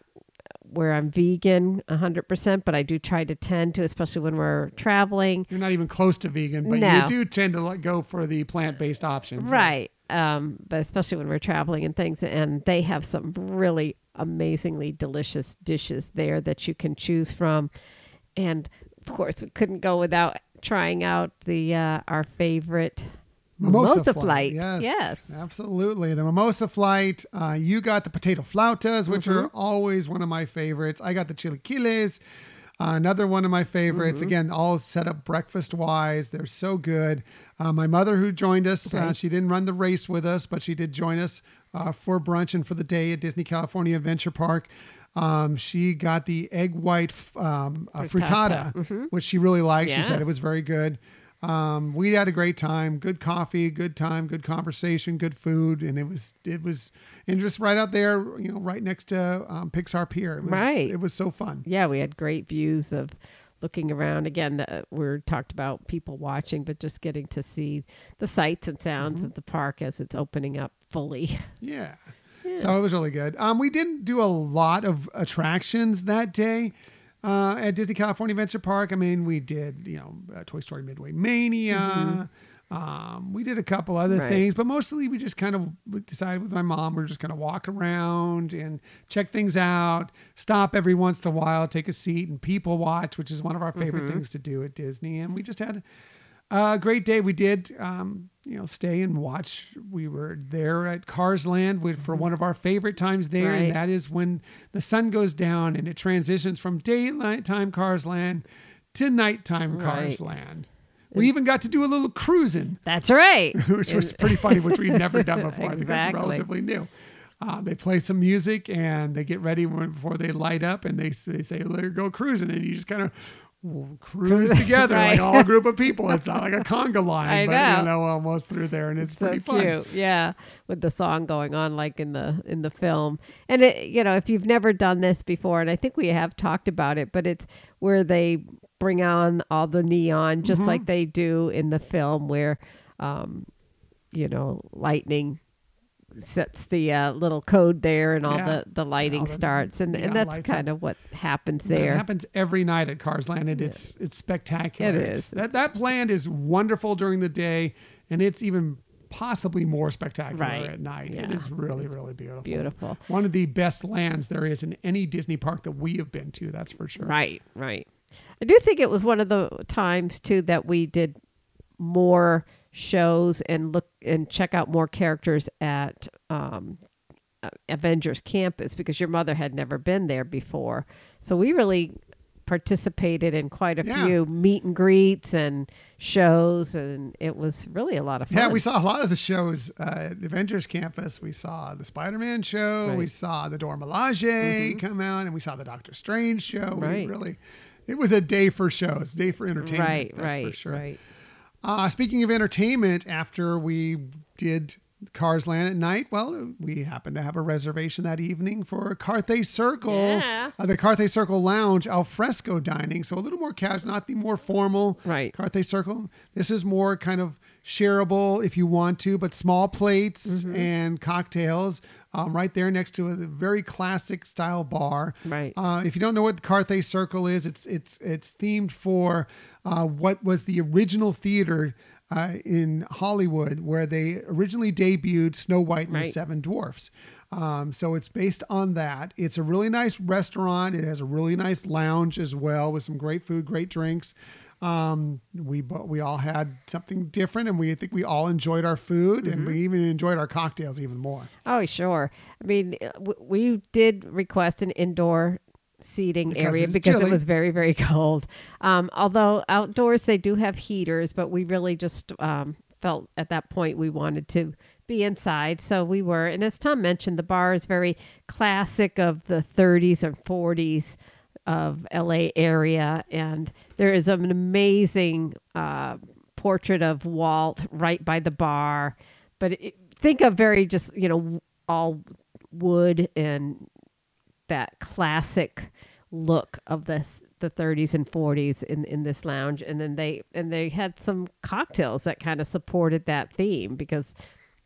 where I'm vegan 100%, but I do try to tend to, especially when we're traveling. You're not even close to vegan, but No. you do tend to like, go for the plant based options. yes. Right. Um, but especially when we're traveling and things, and they have some really amazingly delicious dishes there that you can choose from. And of course, we couldn't go without trying out the uh, our favorite Mimosa, flight. flight. Yes. Yes. Absolutely. The mimosa flight. Uh, you got the potato flautas, which are Mm-hmm. always one of my favorites. I got the chilaquiles. Uh, another one of my favorites. Mm-hmm. Again, all set up breakfast wise. They're so good. Uh, my mother, who joined us, uh, Okay. she didn't run the race with us, but she did join us uh, for brunch and for the day at Disney California Adventure Park. Um, she got the egg white um, uh, Frittata. frittata, which she really liked. She said it was very good. Um, we had a great time. Good coffee, good time, good conversation, good food, and it was it was and just right out there, you know, right next to um, Pixar Pier. It was, Right. It was so fun. Yeah, we had great views of looking around. Again, the, we talked about people watching, but just getting to see the sights and sounds Mm-hmm. of the park as it's opening up fully. Yeah. So it was really good. Um, we didn't do a lot of attractions that day uh, at Disney California Adventure Park. I mean, we did, you know, uh, Toy Story Midway Mania. Um, we did a couple other Right. things, but mostly we just kind of decided with my mom we're just going to walk around and check things out, stop every once in a while, take a seat and people watch, which is one of our favorite things to do at Disney. And we just had a great day. We did, um, you know, stay and watch. We were there at Cars Land with, for one of our favorite times there, Right. and that is when the sun goes down and it transitions from daylight time Cars Land to nighttime Cars Land. We even got to do a little cruising, That's right. which was pretty funny, which we've never done before. I think that's relatively new. Uh, they play some music and they get ready before they light up, and they they say, "Let her go cruising," and you just kind of cruise together Right. like all group of people. It's not like a conga line, I but know. you know, almost through there, and it's so pretty fun. cute yeah with the song going on like in the in the film and it you know if you've never done this before and i think we have talked about it but it's where they bring on all the neon just Mm-hmm. like they do in the film where um you know lightning sets the uh, little code there and all Yeah. the the lighting All the starts and and that's kind of what happens It there happens every night at Cars Land, and it's it's spectacular. It It's- That that land is wonderful during the day, and it's even possibly more spectacular Right. at night. It Yeah. is really really beautiful. beautiful One of the best lands there is in any Disney park that we have been to. That's for sure. Right, right. I do think it was one of the times too that we did more shows and look and check out more characters at um, Avengers Campus because your mother had never been there before. So we really participated in quite a Yeah. few meet and greets and shows, and it was really a lot of fun. Yeah, we saw a lot of the shows uh, at Avengers Campus. We saw the Spider-Man show. We Right. Mm-hmm. saw the Dora Milaje come out, and we saw the Doctor Strange show. We Right. really, it was a day for shows, day for entertainment. right, that's right, for sure. right. Uh, speaking of entertainment, after we did Cars Land at night, well, we happened to have a reservation that evening for Carthay Circle, Yeah. uh, the Carthay Circle Lounge al fresco dining. So a little more casual, not the more formal Right. Carthay Circle. This is more kind of shareable if you want to, but small plates Mm-hmm. and cocktails. Um, right there next to a very classic style bar. Right. Uh, if you don't know what the Carthay Circle is, it's it's it's themed for uh, what was the original theater uh, in Hollywood, where they originally debuted Snow White and the Seven Dwarfs. Um, so it's based on that. It's a really nice restaurant. It has a really nice lounge as well with some great food, great drinks. Um, we bo- we all had something different, and we I think we all enjoyed our food, and Mm-hmm. we even enjoyed our cocktails even more. Oh, sure. I mean, uh, we did request an indoor seating Because area because chilly. it was very, very cold. Um, although outdoors they do have heaters, but we really just um, felt at that point we wanted to be inside. So we were. And as Tom mentioned, the bar is very classic of the 30s and 40s of LA area. And there is an amazing uh, portrait of Walt right by the bar. But it, think of very just, you know, all wood and that classic look of this the 30s and 40s in in this lounge and then they and they had some cocktails that kind of supported that theme because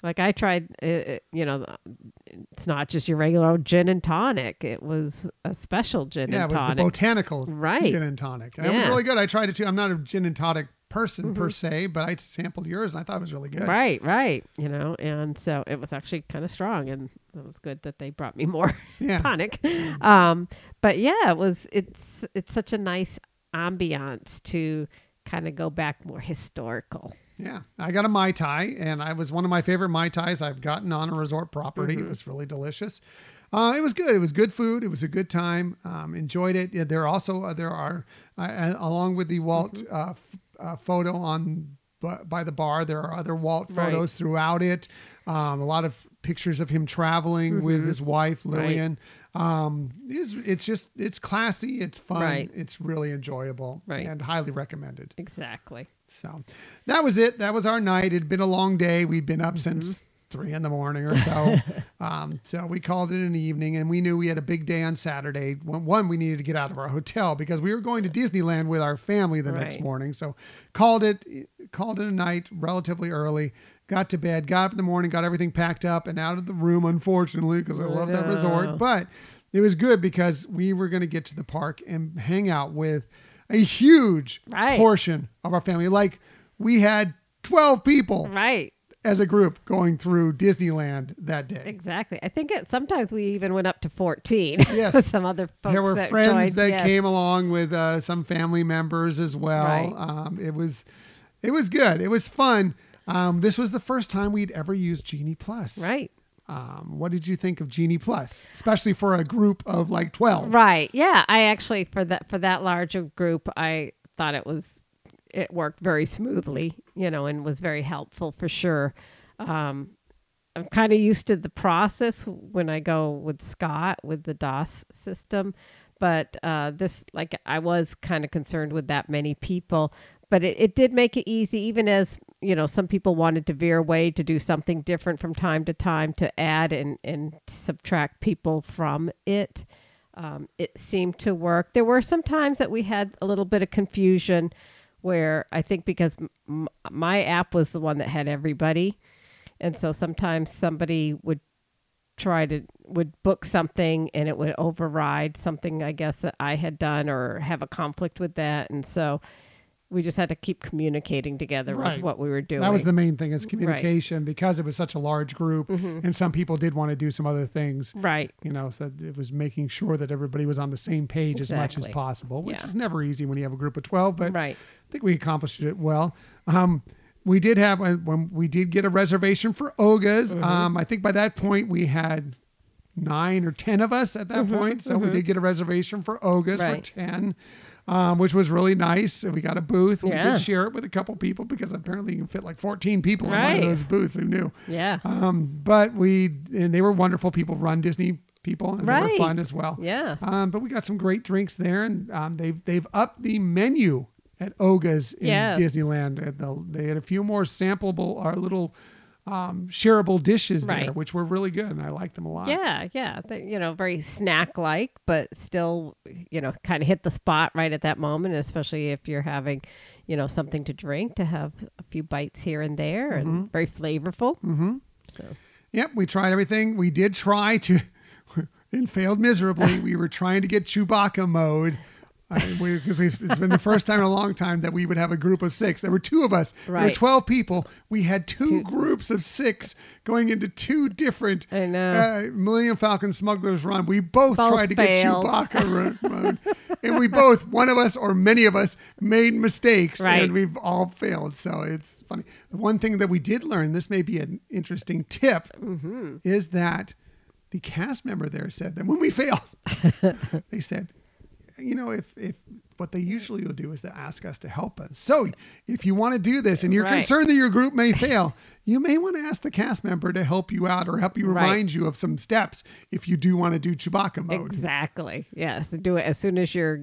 like I tried uh, uh, you know it's not just your regular old gin and tonic it was a special gin Yeah, it was the botanical Right. gin and tonic. And It was Mm-hmm. really good. I tried it too. I'm not a gin and tonic person per se, but I sampled yours and I thought it was really good. Right, right. You know, and so it was actually kind of strong, and it was good that they brought me more Yeah. tonic. Um, but yeah, it was. It's it's such a nice ambiance to kind of go back more historical. Yeah, I got a mai tai, and I was one of my favorite mai tais I've gotten on a resort property. Mm-hmm. It was really delicious. Uh, it was good. It was good food. It was a good time. Um, enjoyed it. Yeah, there also uh, there are uh, along with the Walt Mm-hmm. uh, f- uh, photo on b- by the bar. There are other Walt Right. photos throughout it. Um, a lot of pictures of him traveling with his wife Mm-hmm. Right. Lillian. Um, it's, it's just it's classy. It's fun. Right. It's really enjoyable. Right. and highly recommended. Exactly. So that was it. That was our night. It had been a long day. We'd been up Mm-hmm. since three in the morning or so. um, so we called it an evening and we knew we had a big day on Saturday. One, one, we needed to get out of our hotel because we were going to Disneyland with our family the next morning. So called it, called it a night relatively early. Got to bed, got up in the morning, got everything packed up and out of the room, unfortunately, because I love that resort. But it was good because we were going to get to the park and hang out with a huge Right. portion of our family. Like we had 12 people Right. as a group going through Disneyland that day. Exactly. I think it, sometimes we even went up to 14. Yes. Some other folks there were that friends joined. that Yes. came along with uh, some family members as well. Right. Um, it was it was good. It was fun. Um, this was the first time we'd ever used Genie Plus. Right. Um, what did you think of Genie Plus, especially for a group of like 12? Right. Yeah. I actually for that for that large a group, I thought it was it worked very smoothly, you know, and was very helpful for sure. Um, I'm kind of used to the process when I go with Scott with the DAS system, but uh, this like I was kind of concerned with that many people. But it, it did make it easy, even as you know, some people wanted to veer away to do something different from time to time to add and, and subtract people from it. Um, it seemed to work. There were some times that we had a little bit of confusion where I think because m- my app was the one that had everybody. And so sometimes somebody would try to would book something and it would override something I guess that I had done or have a conflict with that and so we just had to keep communicating together Right. with what we were doing. That was the main thing is communication because it was such a large group and some people did want to do some other things. right. You know, so it was making sure that everybody was on the same page as much as possible, which Yeah. is never easy when you have a group of 12, but Right. I think we accomplished it well. Um, we did have uh, when we did get a reservation for Oga's. Mm-hmm. Um, I think by that point we had nine or ten of us at that point, so we did get a reservation for Oga's Mm-hmm. Right. for ten, um, which was really nice. And we got a booth. We Yeah. did share it with a couple people because apparently you can fit like fourteen people in one of those booths. Who knew? Yeah. Um, but we and they were wonderful people, runDisney people, and they were Right. fun as well. Yeah. Um, but we got some great drinks there, and um, they've they've upped the menu at Oga's in Yes. Disneyland. And they'll- They had a few more sampleable or little um, shareable dishes there, which were really good, and I liked them a lot. Yeah, yeah. They- you know, very snack like, but still, you know, kind of hit the spot right at that moment, especially if you're having, you know, something to drink to have a few bites here and there and very flavorful. Mm-hmm. So, Yep, we tried everything. We did try to, and failed miserably. we were trying to get Chewbacca mode. Because it's been the first time in a long time that we would have a group of six. There were two of us. There were Right. 12 people. We had two, Two. groups of six going into two different I know. Uh, Millennium Falcon Smugglers Run. We both, Both tried to failed. get Chewbacca mode. and we both, one of us or many of us, made mistakes. Right. And we've all failed. So it's funny. The one thing that we did learn, this may be an interesting tip, Mm-hmm. is that the cast member there said that when we failed, they said, you know, if if what they usually will do is to ask us to help us. So if you want to do this and you're Right. concerned that your group may fail, you may want to ask the cast member to help you out or help you Right. remind you of some steps if you do want to do Chewbacca mode. exactly. Yes. Do it as soon as you're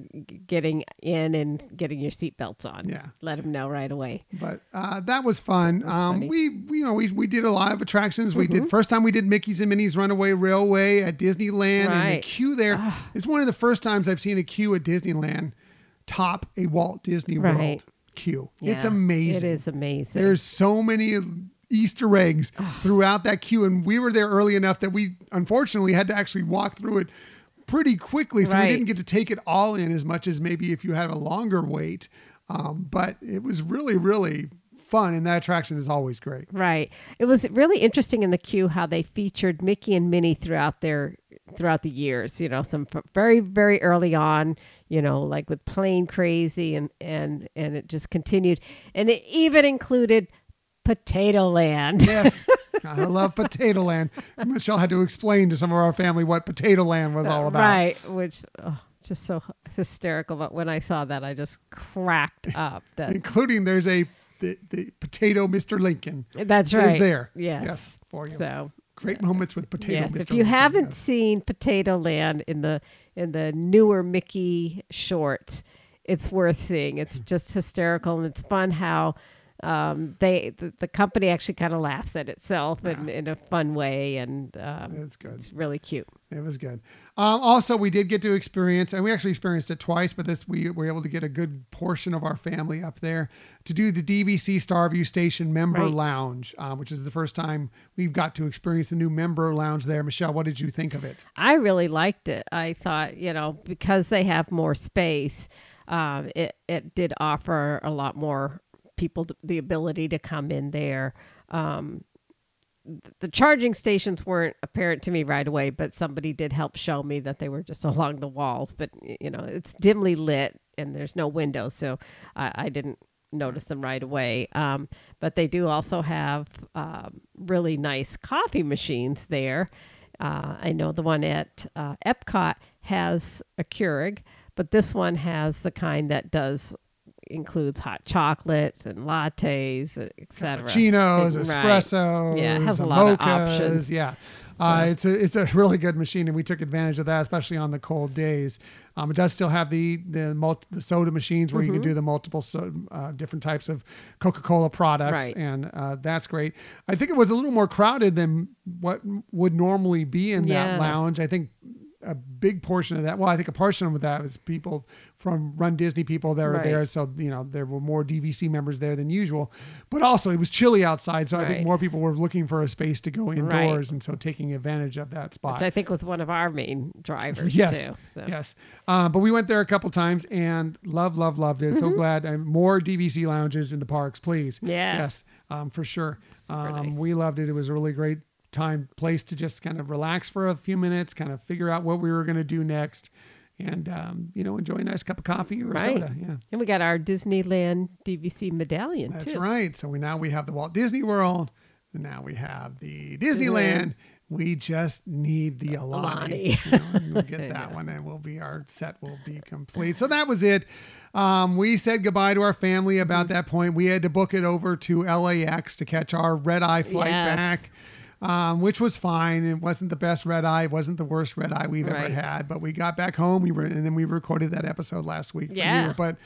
getting in and getting your seatbelts on. Yeah. Let them know right away. But uh, that was fun. um, funny. Mm-hmm. we, we, you know, we, we did a lot of attractions. We did first time we did Mickey's and Minnie's Runaway Railway at Disneyland, and the queue there. It's one of the first times I've seen a queue at Disneyland top a Walt Disney World Right. queue. It's amazing. It is amazing. There's so many Easter eggs throughout that queue, and we were there early enough that we unfortunately had to actually walk through it pretty quickly, so we didn't get to take it all in as much as maybe if you had a longer wait. Um, but it was really, really fun, and that attraction is always great. Right. It was really interesting in the queue how they featured Mickey and Minnie throughout their throughout the years. You know, some very very early on. You know, like with Plane Crazy, and and and it just continued, and it even included Potato Land. Yes, I love Potato Land. Michelle had to explain to some of our family what Potato Land was all about. Right. Which. Oh, just so hysterical, but when I saw that, I just cracked up. That Including there's a the, the potato Mr. Lincoln that's right. is there. Yes. Yes, for you. So Great moments with potato. yes, Mr. if you haven't seen Potato Land in the in the newer Mickey shorts, it's worth seeing. It's hmm. just hysterical and it's fun how um, they the, the company actually kind of laughs at itself in, in a fun way and um, It's good. it's really cute. It was good. Um, also, we did get to experience, and we actually experienced it twice, but this we were able to get a good portion of our family up there to do the DVC Starview Station Member Right. Lounge, uh, which is the first time we've got to experience the new Member Lounge there. Michelle, what did you think of it? I really liked it. I thought, you know, because they have more space, um, it it did offer a lot more people the ability to come in there. Um, the charging stations weren't apparent to me right away, but somebody did help show me that they were just along the walls. But you know, it's dimly lit and there's no windows, so I, I didn't notice them right away. Um, but they do also have um, really nice coffee machines there. Uh, I know the one at uh, Epcot has a Keurig, but this one has the kind that does includes hot chocolates and lattes, etc. Chinos, Right. Yeah, it has a lot of options. Yeah. Uh, it's a it's a really good machine, and we took advantage of that, especially on the cold days. Um, it does still have the the, multi, the soda machines where you Mm-hmm. can do the multiple so, uh, different types of Coca Cola products, Right. and uh, that's great. I think it was a little more crowded than what would normally be in that lounge. I think a big portion of that. Well, I think a portion of that was people from runDisney people that were Right. there. So you know there were more DVC members there than usual, but also it was chilly outside, so I think more people were looking for a space to go indoors, and so taking advantage of that spot. which I think was one of our main drivers Yes, too. So. yes. Uh, but we went there a couple times and love, love, loved it. So glad. And more DVC lounges in the parks, please. Mm-hmm. Yeah. Yes, um, for sure. Um, nice. We loved it. It was a really great time, place to just kind of relax for a few minutes, kind of figure out what we were going to do next, and um, you know, enjoy a nice cup of coffee or Right. soda. Yeah. And we got our Disneyland DVC medallion That's too. right. So we now we have the Walt Disney World, and now we have the Disneyland. We just need the Aulani. Aulani. You know, we'll get that one, and we'll be our set will be complete. So that was it. Um, we said goodbye to our family about that point. We had to book it over to LAX to catch our red eye flight Yes. back. Um, which was fine. It wasn't the best red eye. It wasn't the worst red eye we've ever had. But we got back home. We were, and then we recorded that episode last week. For Yeah. You. But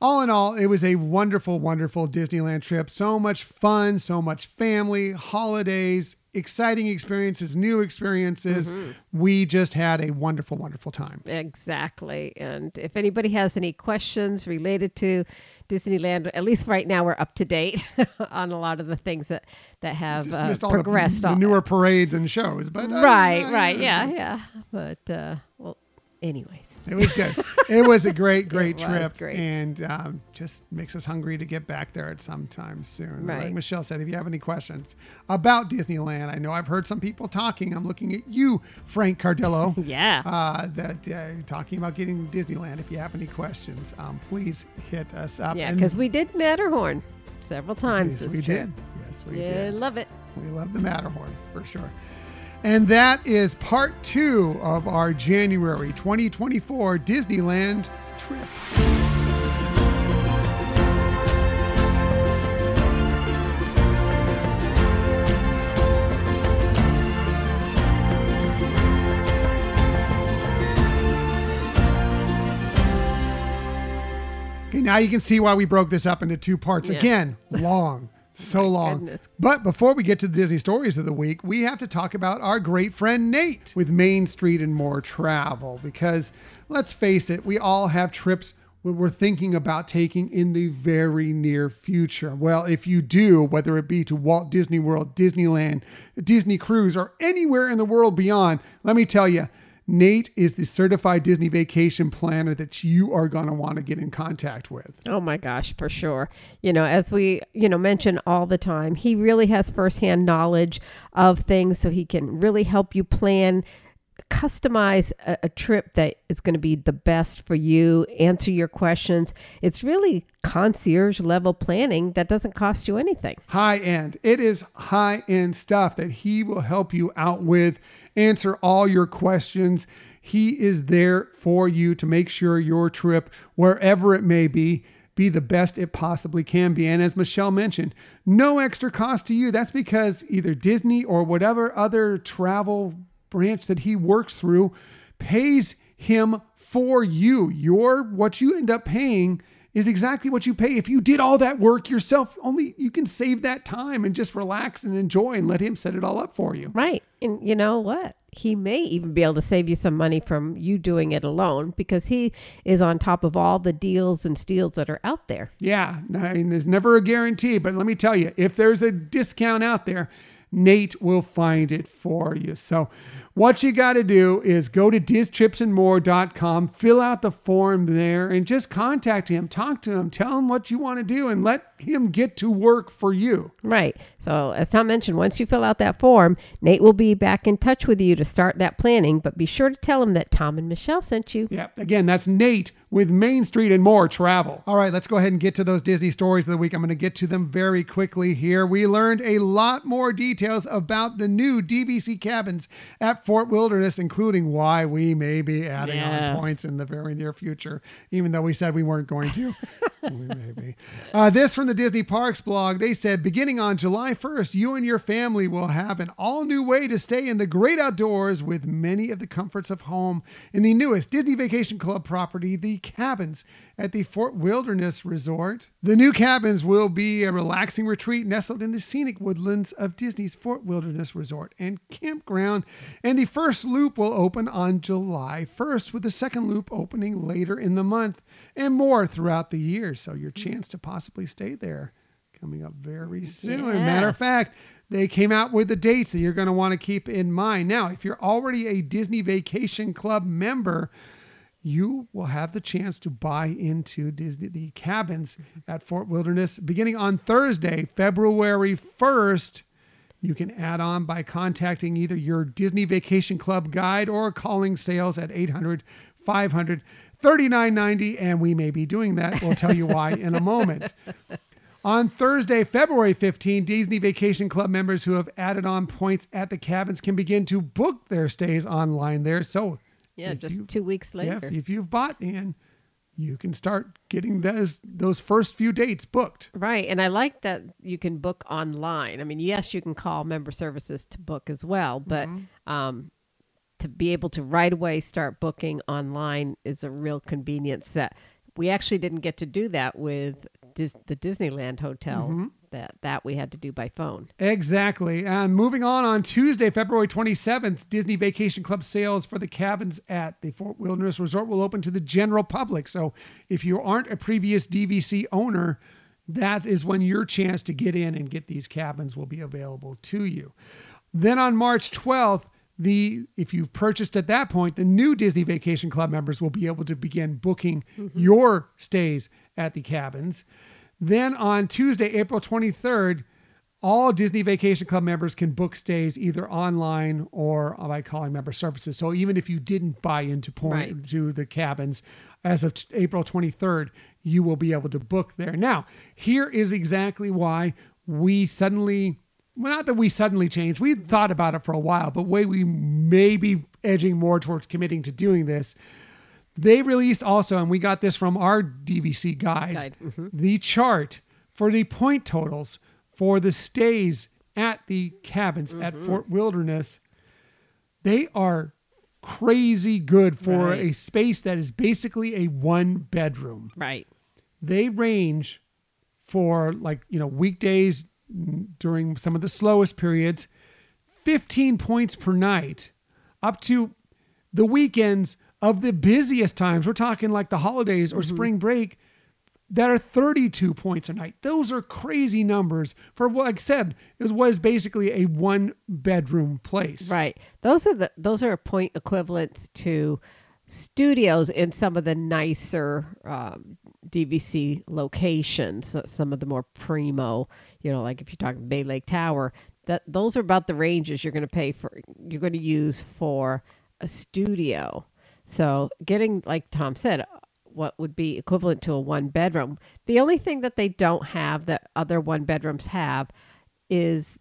all in all, it was a wonderful, wonderful Disneyland trip. So much fun, so much family, holidays, exciting experiences, new experiences. Mm-hmm. We just had a wonderful, wonderful time. Exactly. And if anybody has any questions related to Disneyland, at least right now we're up to date on a lot of the things that that have uh, progressed. the, the newer parades and shows, but uh, right, right, yeah, yeah. But uh, well, anyways, It was good. it was a great, great trip, great. and um, just makes us hungry to get back there at some time soon. Like Michelle said, if you have any questions about Disneyland, I know I've heard some people talking. I'm looking at you, Frank Cardillo. yeah. Uh, that uh, talking about getting to Disneyland. If you have any questions, um, please hit us up. yeah, because we did Matterhorn several times. yes, we trip. did. Yes, we Yeah, did. love it. We love the Matterhorn for sure. And that is part two of our January 2024 Disneyland trip. Okay, now you can see why we broke this up into two parts. Yeah. Again, long, so long. goodness. But before we get to the Disney stories of the week, we have to talk about our great friend Nate with Main Street and More Travel. Because let's face it, we all have trips we're thinking about taking in the very near future. Well, if you do, whether it be to Walt Disney World, Disneyland, Disney Cruise, or anywhere in the world beyond, let me tell you, Nate is the certified Disney vacation planner that you are going to want to get in contact with. Oh my gosh, for sure. You know, as we, you know, mention all the time, he really has firsthand knowledge of things so he can really help you plan, customize a, a trip that is going to be the best for you, answer your questions. It's really concierge level planning that doesn't cost you anything. high end. It is high end stuff that he will help you out with, answer all your questions. He is there for you to make sure your trip, wherever it may be, be the best it possibly can be. And as Michelle mentioned, no extra cost to you. That's because either Disney or whatever other travel branch that he works through pays him for you. Your what you end up paying is exactly what you pay if you did all that work yourself. Only you can save that time and just relax and enjoy and let him set it all up for you. Right. And you know what? He may even be able to save you some money from you doing it alone because he is on top of all the deals and steals that are out there. Yeah, I mean, there's never a guarantee, but let me tell you, if there's a discount out there, Nate will find it for you. So, what you got to do is go to DizTripsAndMore.com, fill out the form there, and just contact him, talk to him, tell him what you want to do, and let him get to work for you. Right. So, as Tom mentioned, once you fill out that form, Nate will be back in touch with you to start that planning. But be sure to tell him that Tom and Michelle sent you. Yeah, again, that's Nate with Main Street and More Travel. All right, let's go ahead and get to those Disney stories of the week. I'm going to get to them very quickly here. We learned a lot more details about the new DVC cabins at Fort Wilderness, including why we may be adding Yeah. on points in the very near future, even though we said we weren't going to. Maybe. Uh, this from the Disney Parks blog. They said beginning on July 1st, you and your family will have an all new way to stay in the great outdoors with many of the comforts of home in the newest Disney Vacation Club property, the cabins at the Fort Wilderness Resort. The new cabins will be a relaxing retreat nestled in the scenic woodlands of Disney's Fort Wilderness Resort and Campground. And the first loop will open on July 1st, with the second loop opening later in the month and more throughout the year. So your mm-hmm. chance to possibly stay there coming up very soon. Yes. Matter of fact, they came out with the dates that you're going to want to keep in mind. Now, if you're already a Disney Vacation Club member, you will have the chance to buy into Disney, the cabins mm-hmm. at Fort Wilderness beginning on Thursday, February 1st. You can add on by contacting either your Disney Vacation Club guide or calling sales at 800 500 39.90 and we may be doing that. We'll tell you why in a moment. On Thursday, February 15, Disney Vacation Club members who have added on points at the cabins can begin to book their stays online there. So, yeah, just you, two weeks later. Yeah, if you've bought in, you can start getting those those first few dates booked. Right, and I like that you can book online. I mean, yes, you can call member services to book as well, but mm-hmm. um, to be able to right away start booking online is a real convenience that we actually didn't get to do that with Dis- the Disneyland hotel. Mm-hmm. That that we had to do by phone. Exactly. And moving on on Tuesday, February 27th, Disney Vacation Club sales for the cabins at the Fort Wilderness Resort will open to the general public. So if you aren't a previous DVC owner, that is when your chance to get in and get these cabins will be available to you. Then on March 12th, the if you've purchased at that point, the new Disney Vacation Club members will be able to begin booking mm-hmm. your stays at the cabins. Then on Tuesday, April 23rd, all Disney Vacation Club members can book stays either online or by calling member services. So even if you didn't buy into point right. to the cabins as of t- April 23rd, you will be able to book there. Now, here is exactly why we suddenly well, not that we suddenly changed. We thought about it for a while, but way we may be edging more towards committing to doing this. They released also, and we got this from our DVC guide, guide. Mm-hmm. the chart for the point totals for the stays at the cabins mm-hmm. at Fort Wilderness. They are crazy good for right. a space that is basically a one bedroom. Right. They range for like, you know, weekdays, during some of the slowest periods, 15 points per night, up to the weekends of the busiest times. We're talking like the holidays or mm-hmm. spring break that are 32 points a night. Those are crazy numbers for what like I said, it was basically a one bedroom place. Right. Those are the those are point equivalents to studios in some of the nicer um, DVC locations, some of the more primo, you know, like if you're talking Bay Lake Tower, that those are about the ranges you're going to pay for, you're going to use for a studio. So getting, like Tom said, what would be equivalent to a one bedroom. The only thing that they don't have that other one bedrooms have is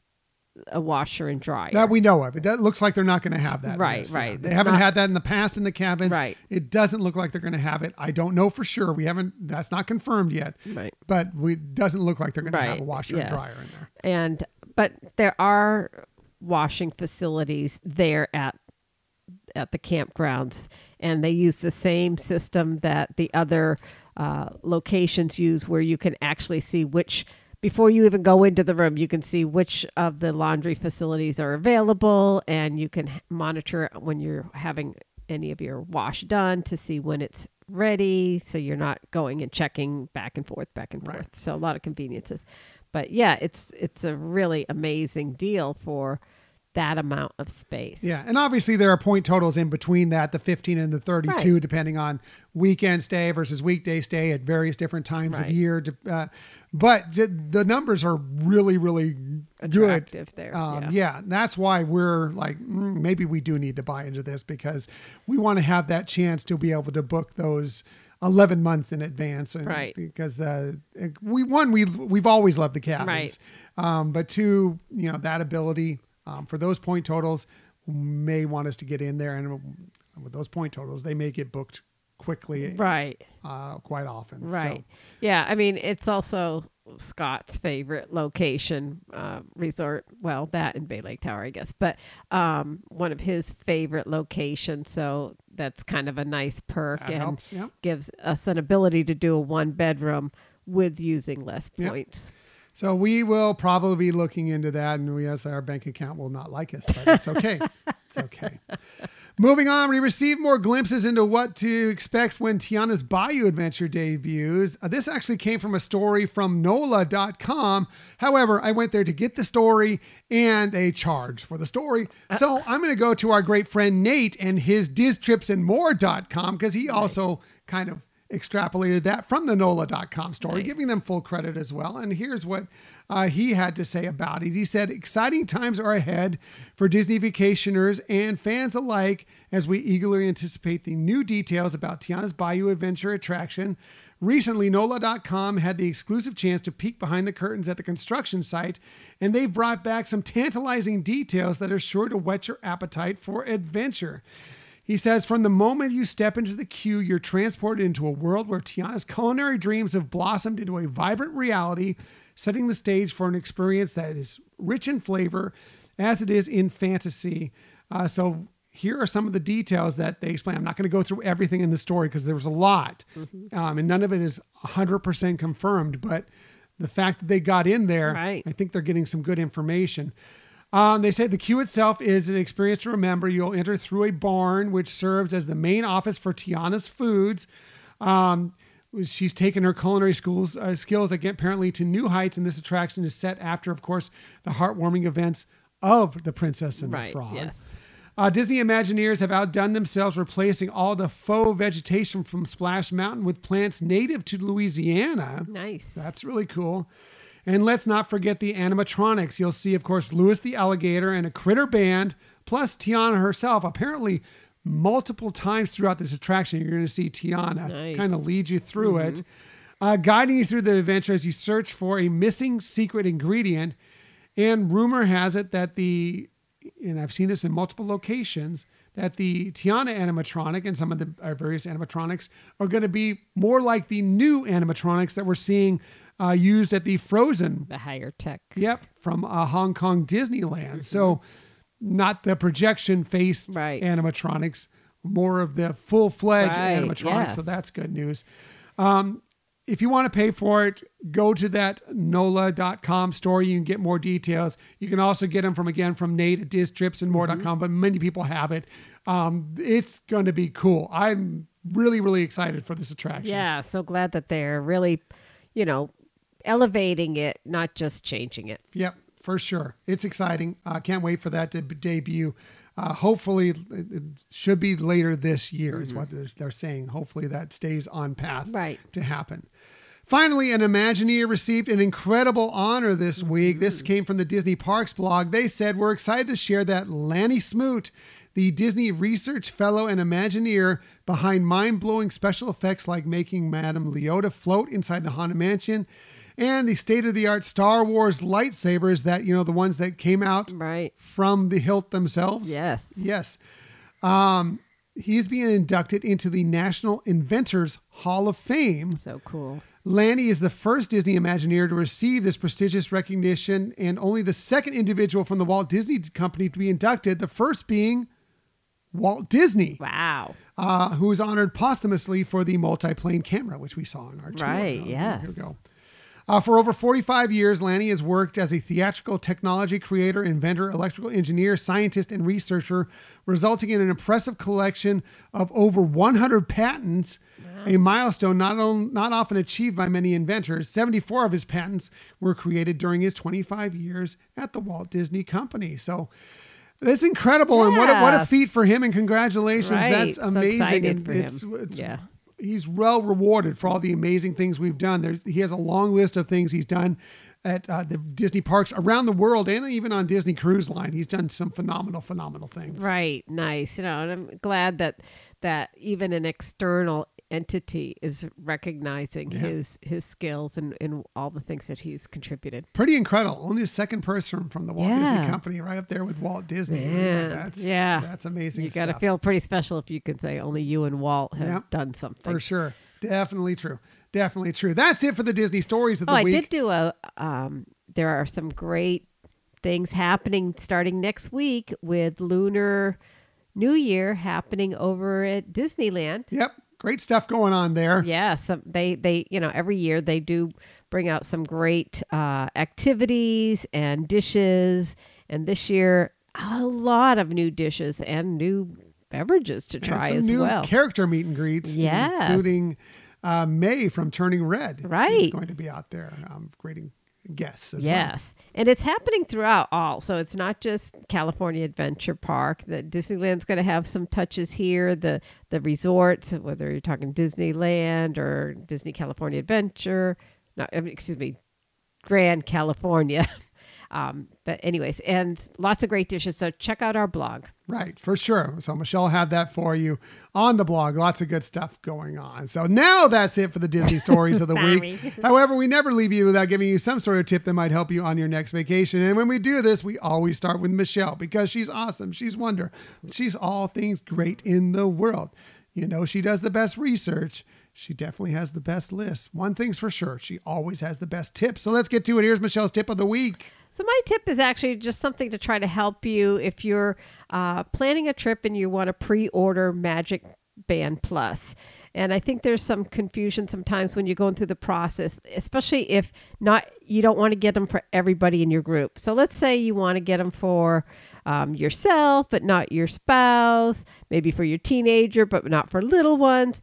a washer and dryer that we know of. It looks like they're not going to have that. Right, right. They it's haven't not, had that in the past in the cabins. Right. It doesn't look like they're going to have it. I don't know for sure. We haven't. That's not confirmed yet. Right. But we doesn't look like they're going right. to have a washer yes. and dryer in there. And but there are washing facilities there at at the campgrounds, and they use the same system that the other uh, locations use, where you can actually see which before you even go into the room, you can see which of the laundry facilities are available and you can monitor when you're having any of your wash done to see when it's ready so you're not going and checking back and forth back and forth. So a lot of conveniences. But yeah, it's it's a really amazing deal for that amount of space. Yeah, and obviously there are point totals in between that, the 15 and the 32, right. depending on weekend stay versus weekday stay at various different times right. of year. Uh, but the numbers are really, really Attractive good. There, um, yeah. yeah, that's why we're like, mm, maybe we do need to buy into this because we want to have that chance to be able to book those 11 months in advance and right because uh, we one we we've always loved the cabins right. um, but two you know that ability um, for those point totals may want us to get in there and with those point totals they may get booked quickly, Right. uh, quite often. So- Right. Yeah. I mean, it's also Scott's favorite location uh, resort. Well, that and Bay Lake Tower, I guess, but um, one of his favorite locations. So that's kind of a nice perk that and helps. Yep. gives us an ability to do a one bedroom with using less Yep. So we will probably be looking into that, and we, yes, our bank account will not like us, but it's okay. it's okay. Moving on, we received more glimpses into what to expect when Tiana's Bayou Adventure debuts. Uh, this actually came from a story from NOLA.com. However, I went there to get the story and a charge for the story. So I'm going to go to our great friend Nate and his DizTripsAndMore.com because he also kind of extrapolated that from the NOLA.com story, Nice. giving them full credit as well. And here's what uh, he had to say about it. He said, Exciting times are ahead for Disney vacationers and fans alike as we eagerly anticipate the new details about Tiana's Bayou Adventure attraction. Recently, NOLA.com had the exclusive chance to peek behind the curtains at the construction site, and they've brought back some tantalizing details that are sure to whet your appetite for adventure. He says, from the moment you step into the queue, you're transported into a world where Tiana's culinary dreams have blossomed into a vibrant reality, setting the stage for an experience that is rich in flavor as it is in fantasy. Uh, so here are some of the details that they explain. I'm not going to go through everything in the story because there was a lot, um, and none of it is 100% confirmed. But the fact that they got in there, Right. I think they're getting some good information. Um, they say the queue itself is an experience to remember. You'll enter through a barn, which serves as the main office for Tiana's Foods. Um, she's taken her culinary schools uh, skills again, apparently to new heights, and this attraction is set after, of course, the heartwarming events of the Princess and Right. the Frog. Yes. Uh, Disney Imagineers have outdone themselves, replacing all the faux vegetation from Splash Mountain with plants native to Louisiana. Nice. That's really cool. And let's not forget the animatronics. You'll see, of course, Louis the alligator and a critter band, plus Tiana herself. Apparently, multiple times throughout this attraction, you're going to see Tiana Nice. kind of lead you through it, uh, guiding you through the adventure as you search for a missing secret ingredient. And rumor has it that the, and I've seen this in multiple locations, that the Tiana animatronic and some of the various animatronics are going to be more like the new animatronics that we're seeing uh, used at the Frozen the higher tech. Yep, from uh, Hong Kong Disneyland. So, not the projection face Right. animatronics, more of the full fledged Right, animatronics. So that's good news. Um, if you want to pay for it, go to that NOLA.com store. You can get more details. You can also get them from, again, from Nate at DizTripsAndMore.com, Mm-hmm. but many people have it. Um, it's going to be cool. I'm really, really excited for this attraction. Yeah. So glad that they're really, you know, elevating it, not just changing it. Yep, for sure. It's exciting. Uh, can't wait for that to b- debut. Uh, hopefully, it it should be later this year, is what they're, they're saying. Hopefully, that stays on path Right. to happen. Finally, an Imagineer received an incredible honor this week. This came from the Disney Parks blog. They said, We're excited to share that Lanny Smoot, the Disney Research Fellow and Imagineer behind mind blowing special effects like making Madame Leota float inside the Haunted Mansion and the state of the art Star Wars lightsabers that, you know, the ones that came out Right. from the hilt themselves. Yes. Yes. Um, he's being inducted into the National Inventors Hall of Fame. So cool. Lanny is the first Disney Imagineer to receive this prestigious recognition and only the second individual from the Walt Disney Company to be inducted, the first being Walt Disney, Wow. uh, who was honored posthumously for the multi-plane camera, which we saw in our tour. Right, Uh, yes. Here we go. Uh, for over 45 years, Lanny has worked as a theatrical technology creator, inventor, electrical engineer, scientist, and researcher, resulting in an impressive collection of over 100 patents, a milestone not, on, not often achieved by many inventors. 74 of his patents were created during his 25 years at the Walt Disney Company. So it's incredible, and what a, what a feat for him! And congratulations, Right. that's So amazing. excited And for it's, him. it's Yeah. He's well rewarded for all the amazing things we've done. There's he has a long list of things he's done at uh, the Disney parks around the world and even on Disney Cruise Line. He's done some phenomenal, phenomenal things. Right. Nice. You know, and I'm glad that that even an external entity is recognizing Yeah. his his skills and, and all the things that he's contributed. Pretty incredible. Only the second person from the Walt Disney Company, right up there with Walt Disney. Man, that's yeah. that's amazing. you got to feel pretty special if you can say only you and Walt have Yep. done something. for sure. Definitely true. Definitely true. That's it for the Disney stories of the Oh, I week. did do a. Um, there are some great things happening starting next week with Lunar New Year happening over at Disneyland. Yep. Great stuff going on there. Yeah, some they they you know every year they do bring out some great uh, activities and dishes, and this year a lot of new dishes and new beverages to try some as new well. character meet and greets, Yes. including uh, Mei from Turning Red. Right. going to be out there um, greeting guests as well. Yes. And it's happening throughout all. So it's not just California Adventure Park. The Disneyland's going to have some touches here. The the resorts, whether you're talking Disneyland or Disney California Adventure, not excuse me, Grand California. Um, but anyways, and lots of great dishes. So check out our blog. Right, for sure. So Michelle had that for you on the blog. Lots of good stuff going on. So now that's it for the Disney stories of the week. However, we never leave you without giving you some sort of tip that might help you on your next vacation. And when we do this, we always start with Michelle because she's awesome. She's wonder. She's all things great in the world. You know, she does the best research. She definitely has the best list. One thing's for sure, she always has the best tips. So let's get to it. Here's Michelle's tip of the week. So my tip is actually just something to try to help you if you're uh, planning a trip and you want to pre-order Magic Band Plus. And I think there's some confusion sometimes when you're going through the process, especially if not you don't want to get them for everybody in your group. So let's say you want to get them for um, yourself, but not your spouse, maybe for your teenager, but not for little ones.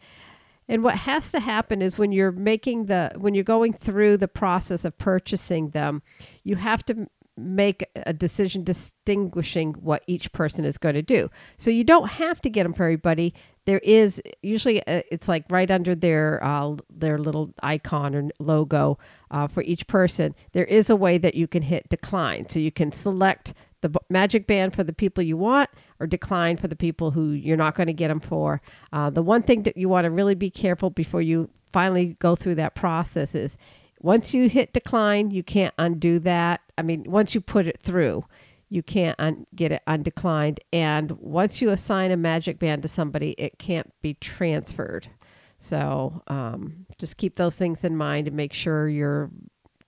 And what has to happen is when you're making the when you're going through the process of purchasing them, you have to make a decision distinguishing what each person is going to do. So you don't have to get them for everybody. There is usually uh it's like right under their uh, their little icon or logo uh, for each person. There is a way that you can hit decline, so you can select the magic band for the people you want or decline for the people who you're not going to get them for. Uh, the one thing that you want to really be careful before you finally go through that process is once you hit decline, you can't undo that. I mean, once you put it through, you can't un- get it undeclined. And once you assign a magic band to somebody, it can't be transferred. So um, just keep those things in mind and make sure you're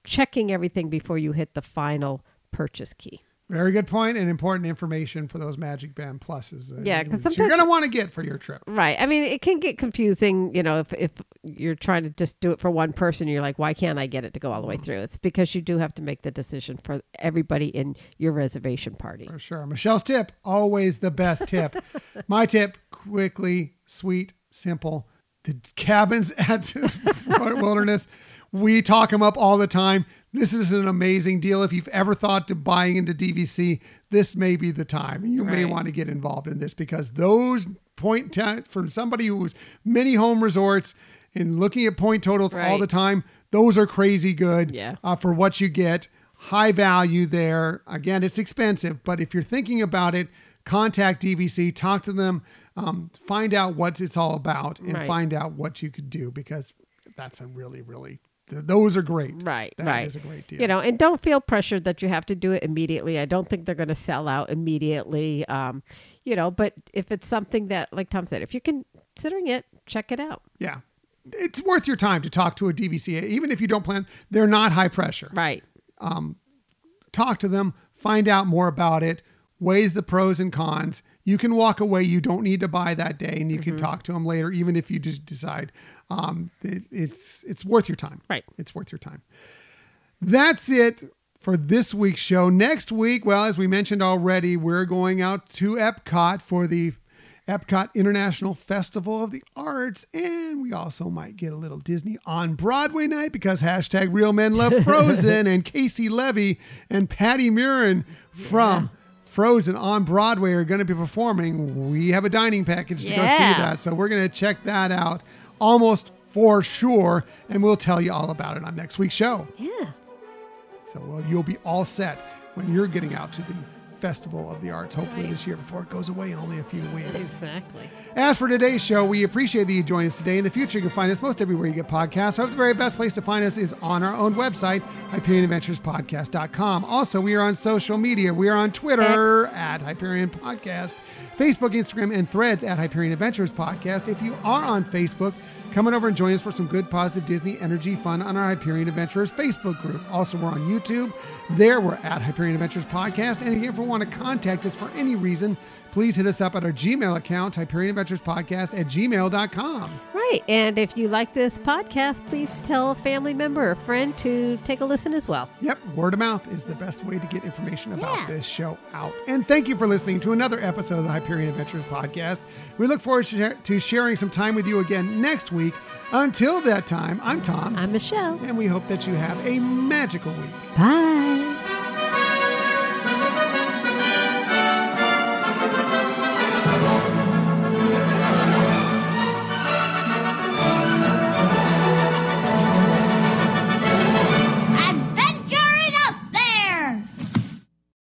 checking everything before you hit the final purchase key. Very good point and important information for those Magic Band pluses. uh, Yeah, 'cause which sometimes- you're going to want to get for your trip. Right. I mean, it can get confusing, you know, if, if you're trying to just do it for one person, you're like, why can't I get it to go all the way through? It's because you do have to make the decision for everybody in your reservation party. For sure. Michelle's tip, always the best tip. My tip, quickly, sweet, simple. The cabins at Wilderness, we talk them up all the time. This is an amazing deal. If you've ever thought to buying into DVC, this may be the time. You may want to get involved in this because those point ta- from somebody who was many home resorts and looking at point totals all the time, those are crazy good Yeah. uh, for what you get. High value there. Again, it's expensive, but if you're thinking about it, contact DVC, talk to them, um, find out what it's all about, and Right. find out what you could do because that's a really, really, th- those are great. Right, That right. is a great deal. You know, and don't feel pressured that you have to do it immediately. I don't think they're going to sell out immediately. Um, you know, but if it's something that, like Tom said, if you're considering it, check it out. yeah. It's worth your time to talk to a DVC, even if you don't plan. They're not high pressure. Right. Um, talk to them, find out more about it, weighs the pros and cons. You can walk away. You don't need to buy that day, and you can talk to them later, even if you just decide um, it, it's it's worth your time. Right. It's worth your time. That's it for this week's show. Next week, well, as we mentioned already, we're going out to Epcot for the Epcot International Festival of the Arts, and we also might get a little Disney on Broadway night because hashtag Real Men Love Frozen and Caissie Levy and Patti Murin from Frozen on Broadway are going to be performing. We have a dining package to go see that, so we're going to check that out almost for sure, and we'll tell you all about it on next week's show. Yeah. So well, you'll be all set when you're getting out to the festival of the arts, hopefully this year before it goes away in only a few weeks. Exactly. As for today's show, we appreciate that you join us today. In the future, you can find us most everywhere you get podcasts. However, the very best place to find us is on our own website, HyperionAdventuresPodcast.com. Also, we are on social media. We are on Twitter at Hyperion Podcast, Facebook, Instagram, and threads at Hyperion Adventures Podcast. If you are on Facebook, come on over and join us for some good, positive Disney energy fun on our Hyperion Adventures Facebook group. Also, we're on YouTube. There, we're at Hyperion Adventures Podcast. And if you ever want to contact us for any reason, please hit us up at our Gmail account, Hyperion Adventures Podcast at gmail.com. Right. And if you like this podcast, please tell a family member or friend to take a listen as well. Yep, word of mouth is the best way to get information about Yeah. this show out. And thank you for listening to another episode of the Hyperion Adventures podcast. We look forward to to sharing some time with you again next week. Until that time, I'm Tom, I'm Michelle. and we hope that you have a magical week. Bye.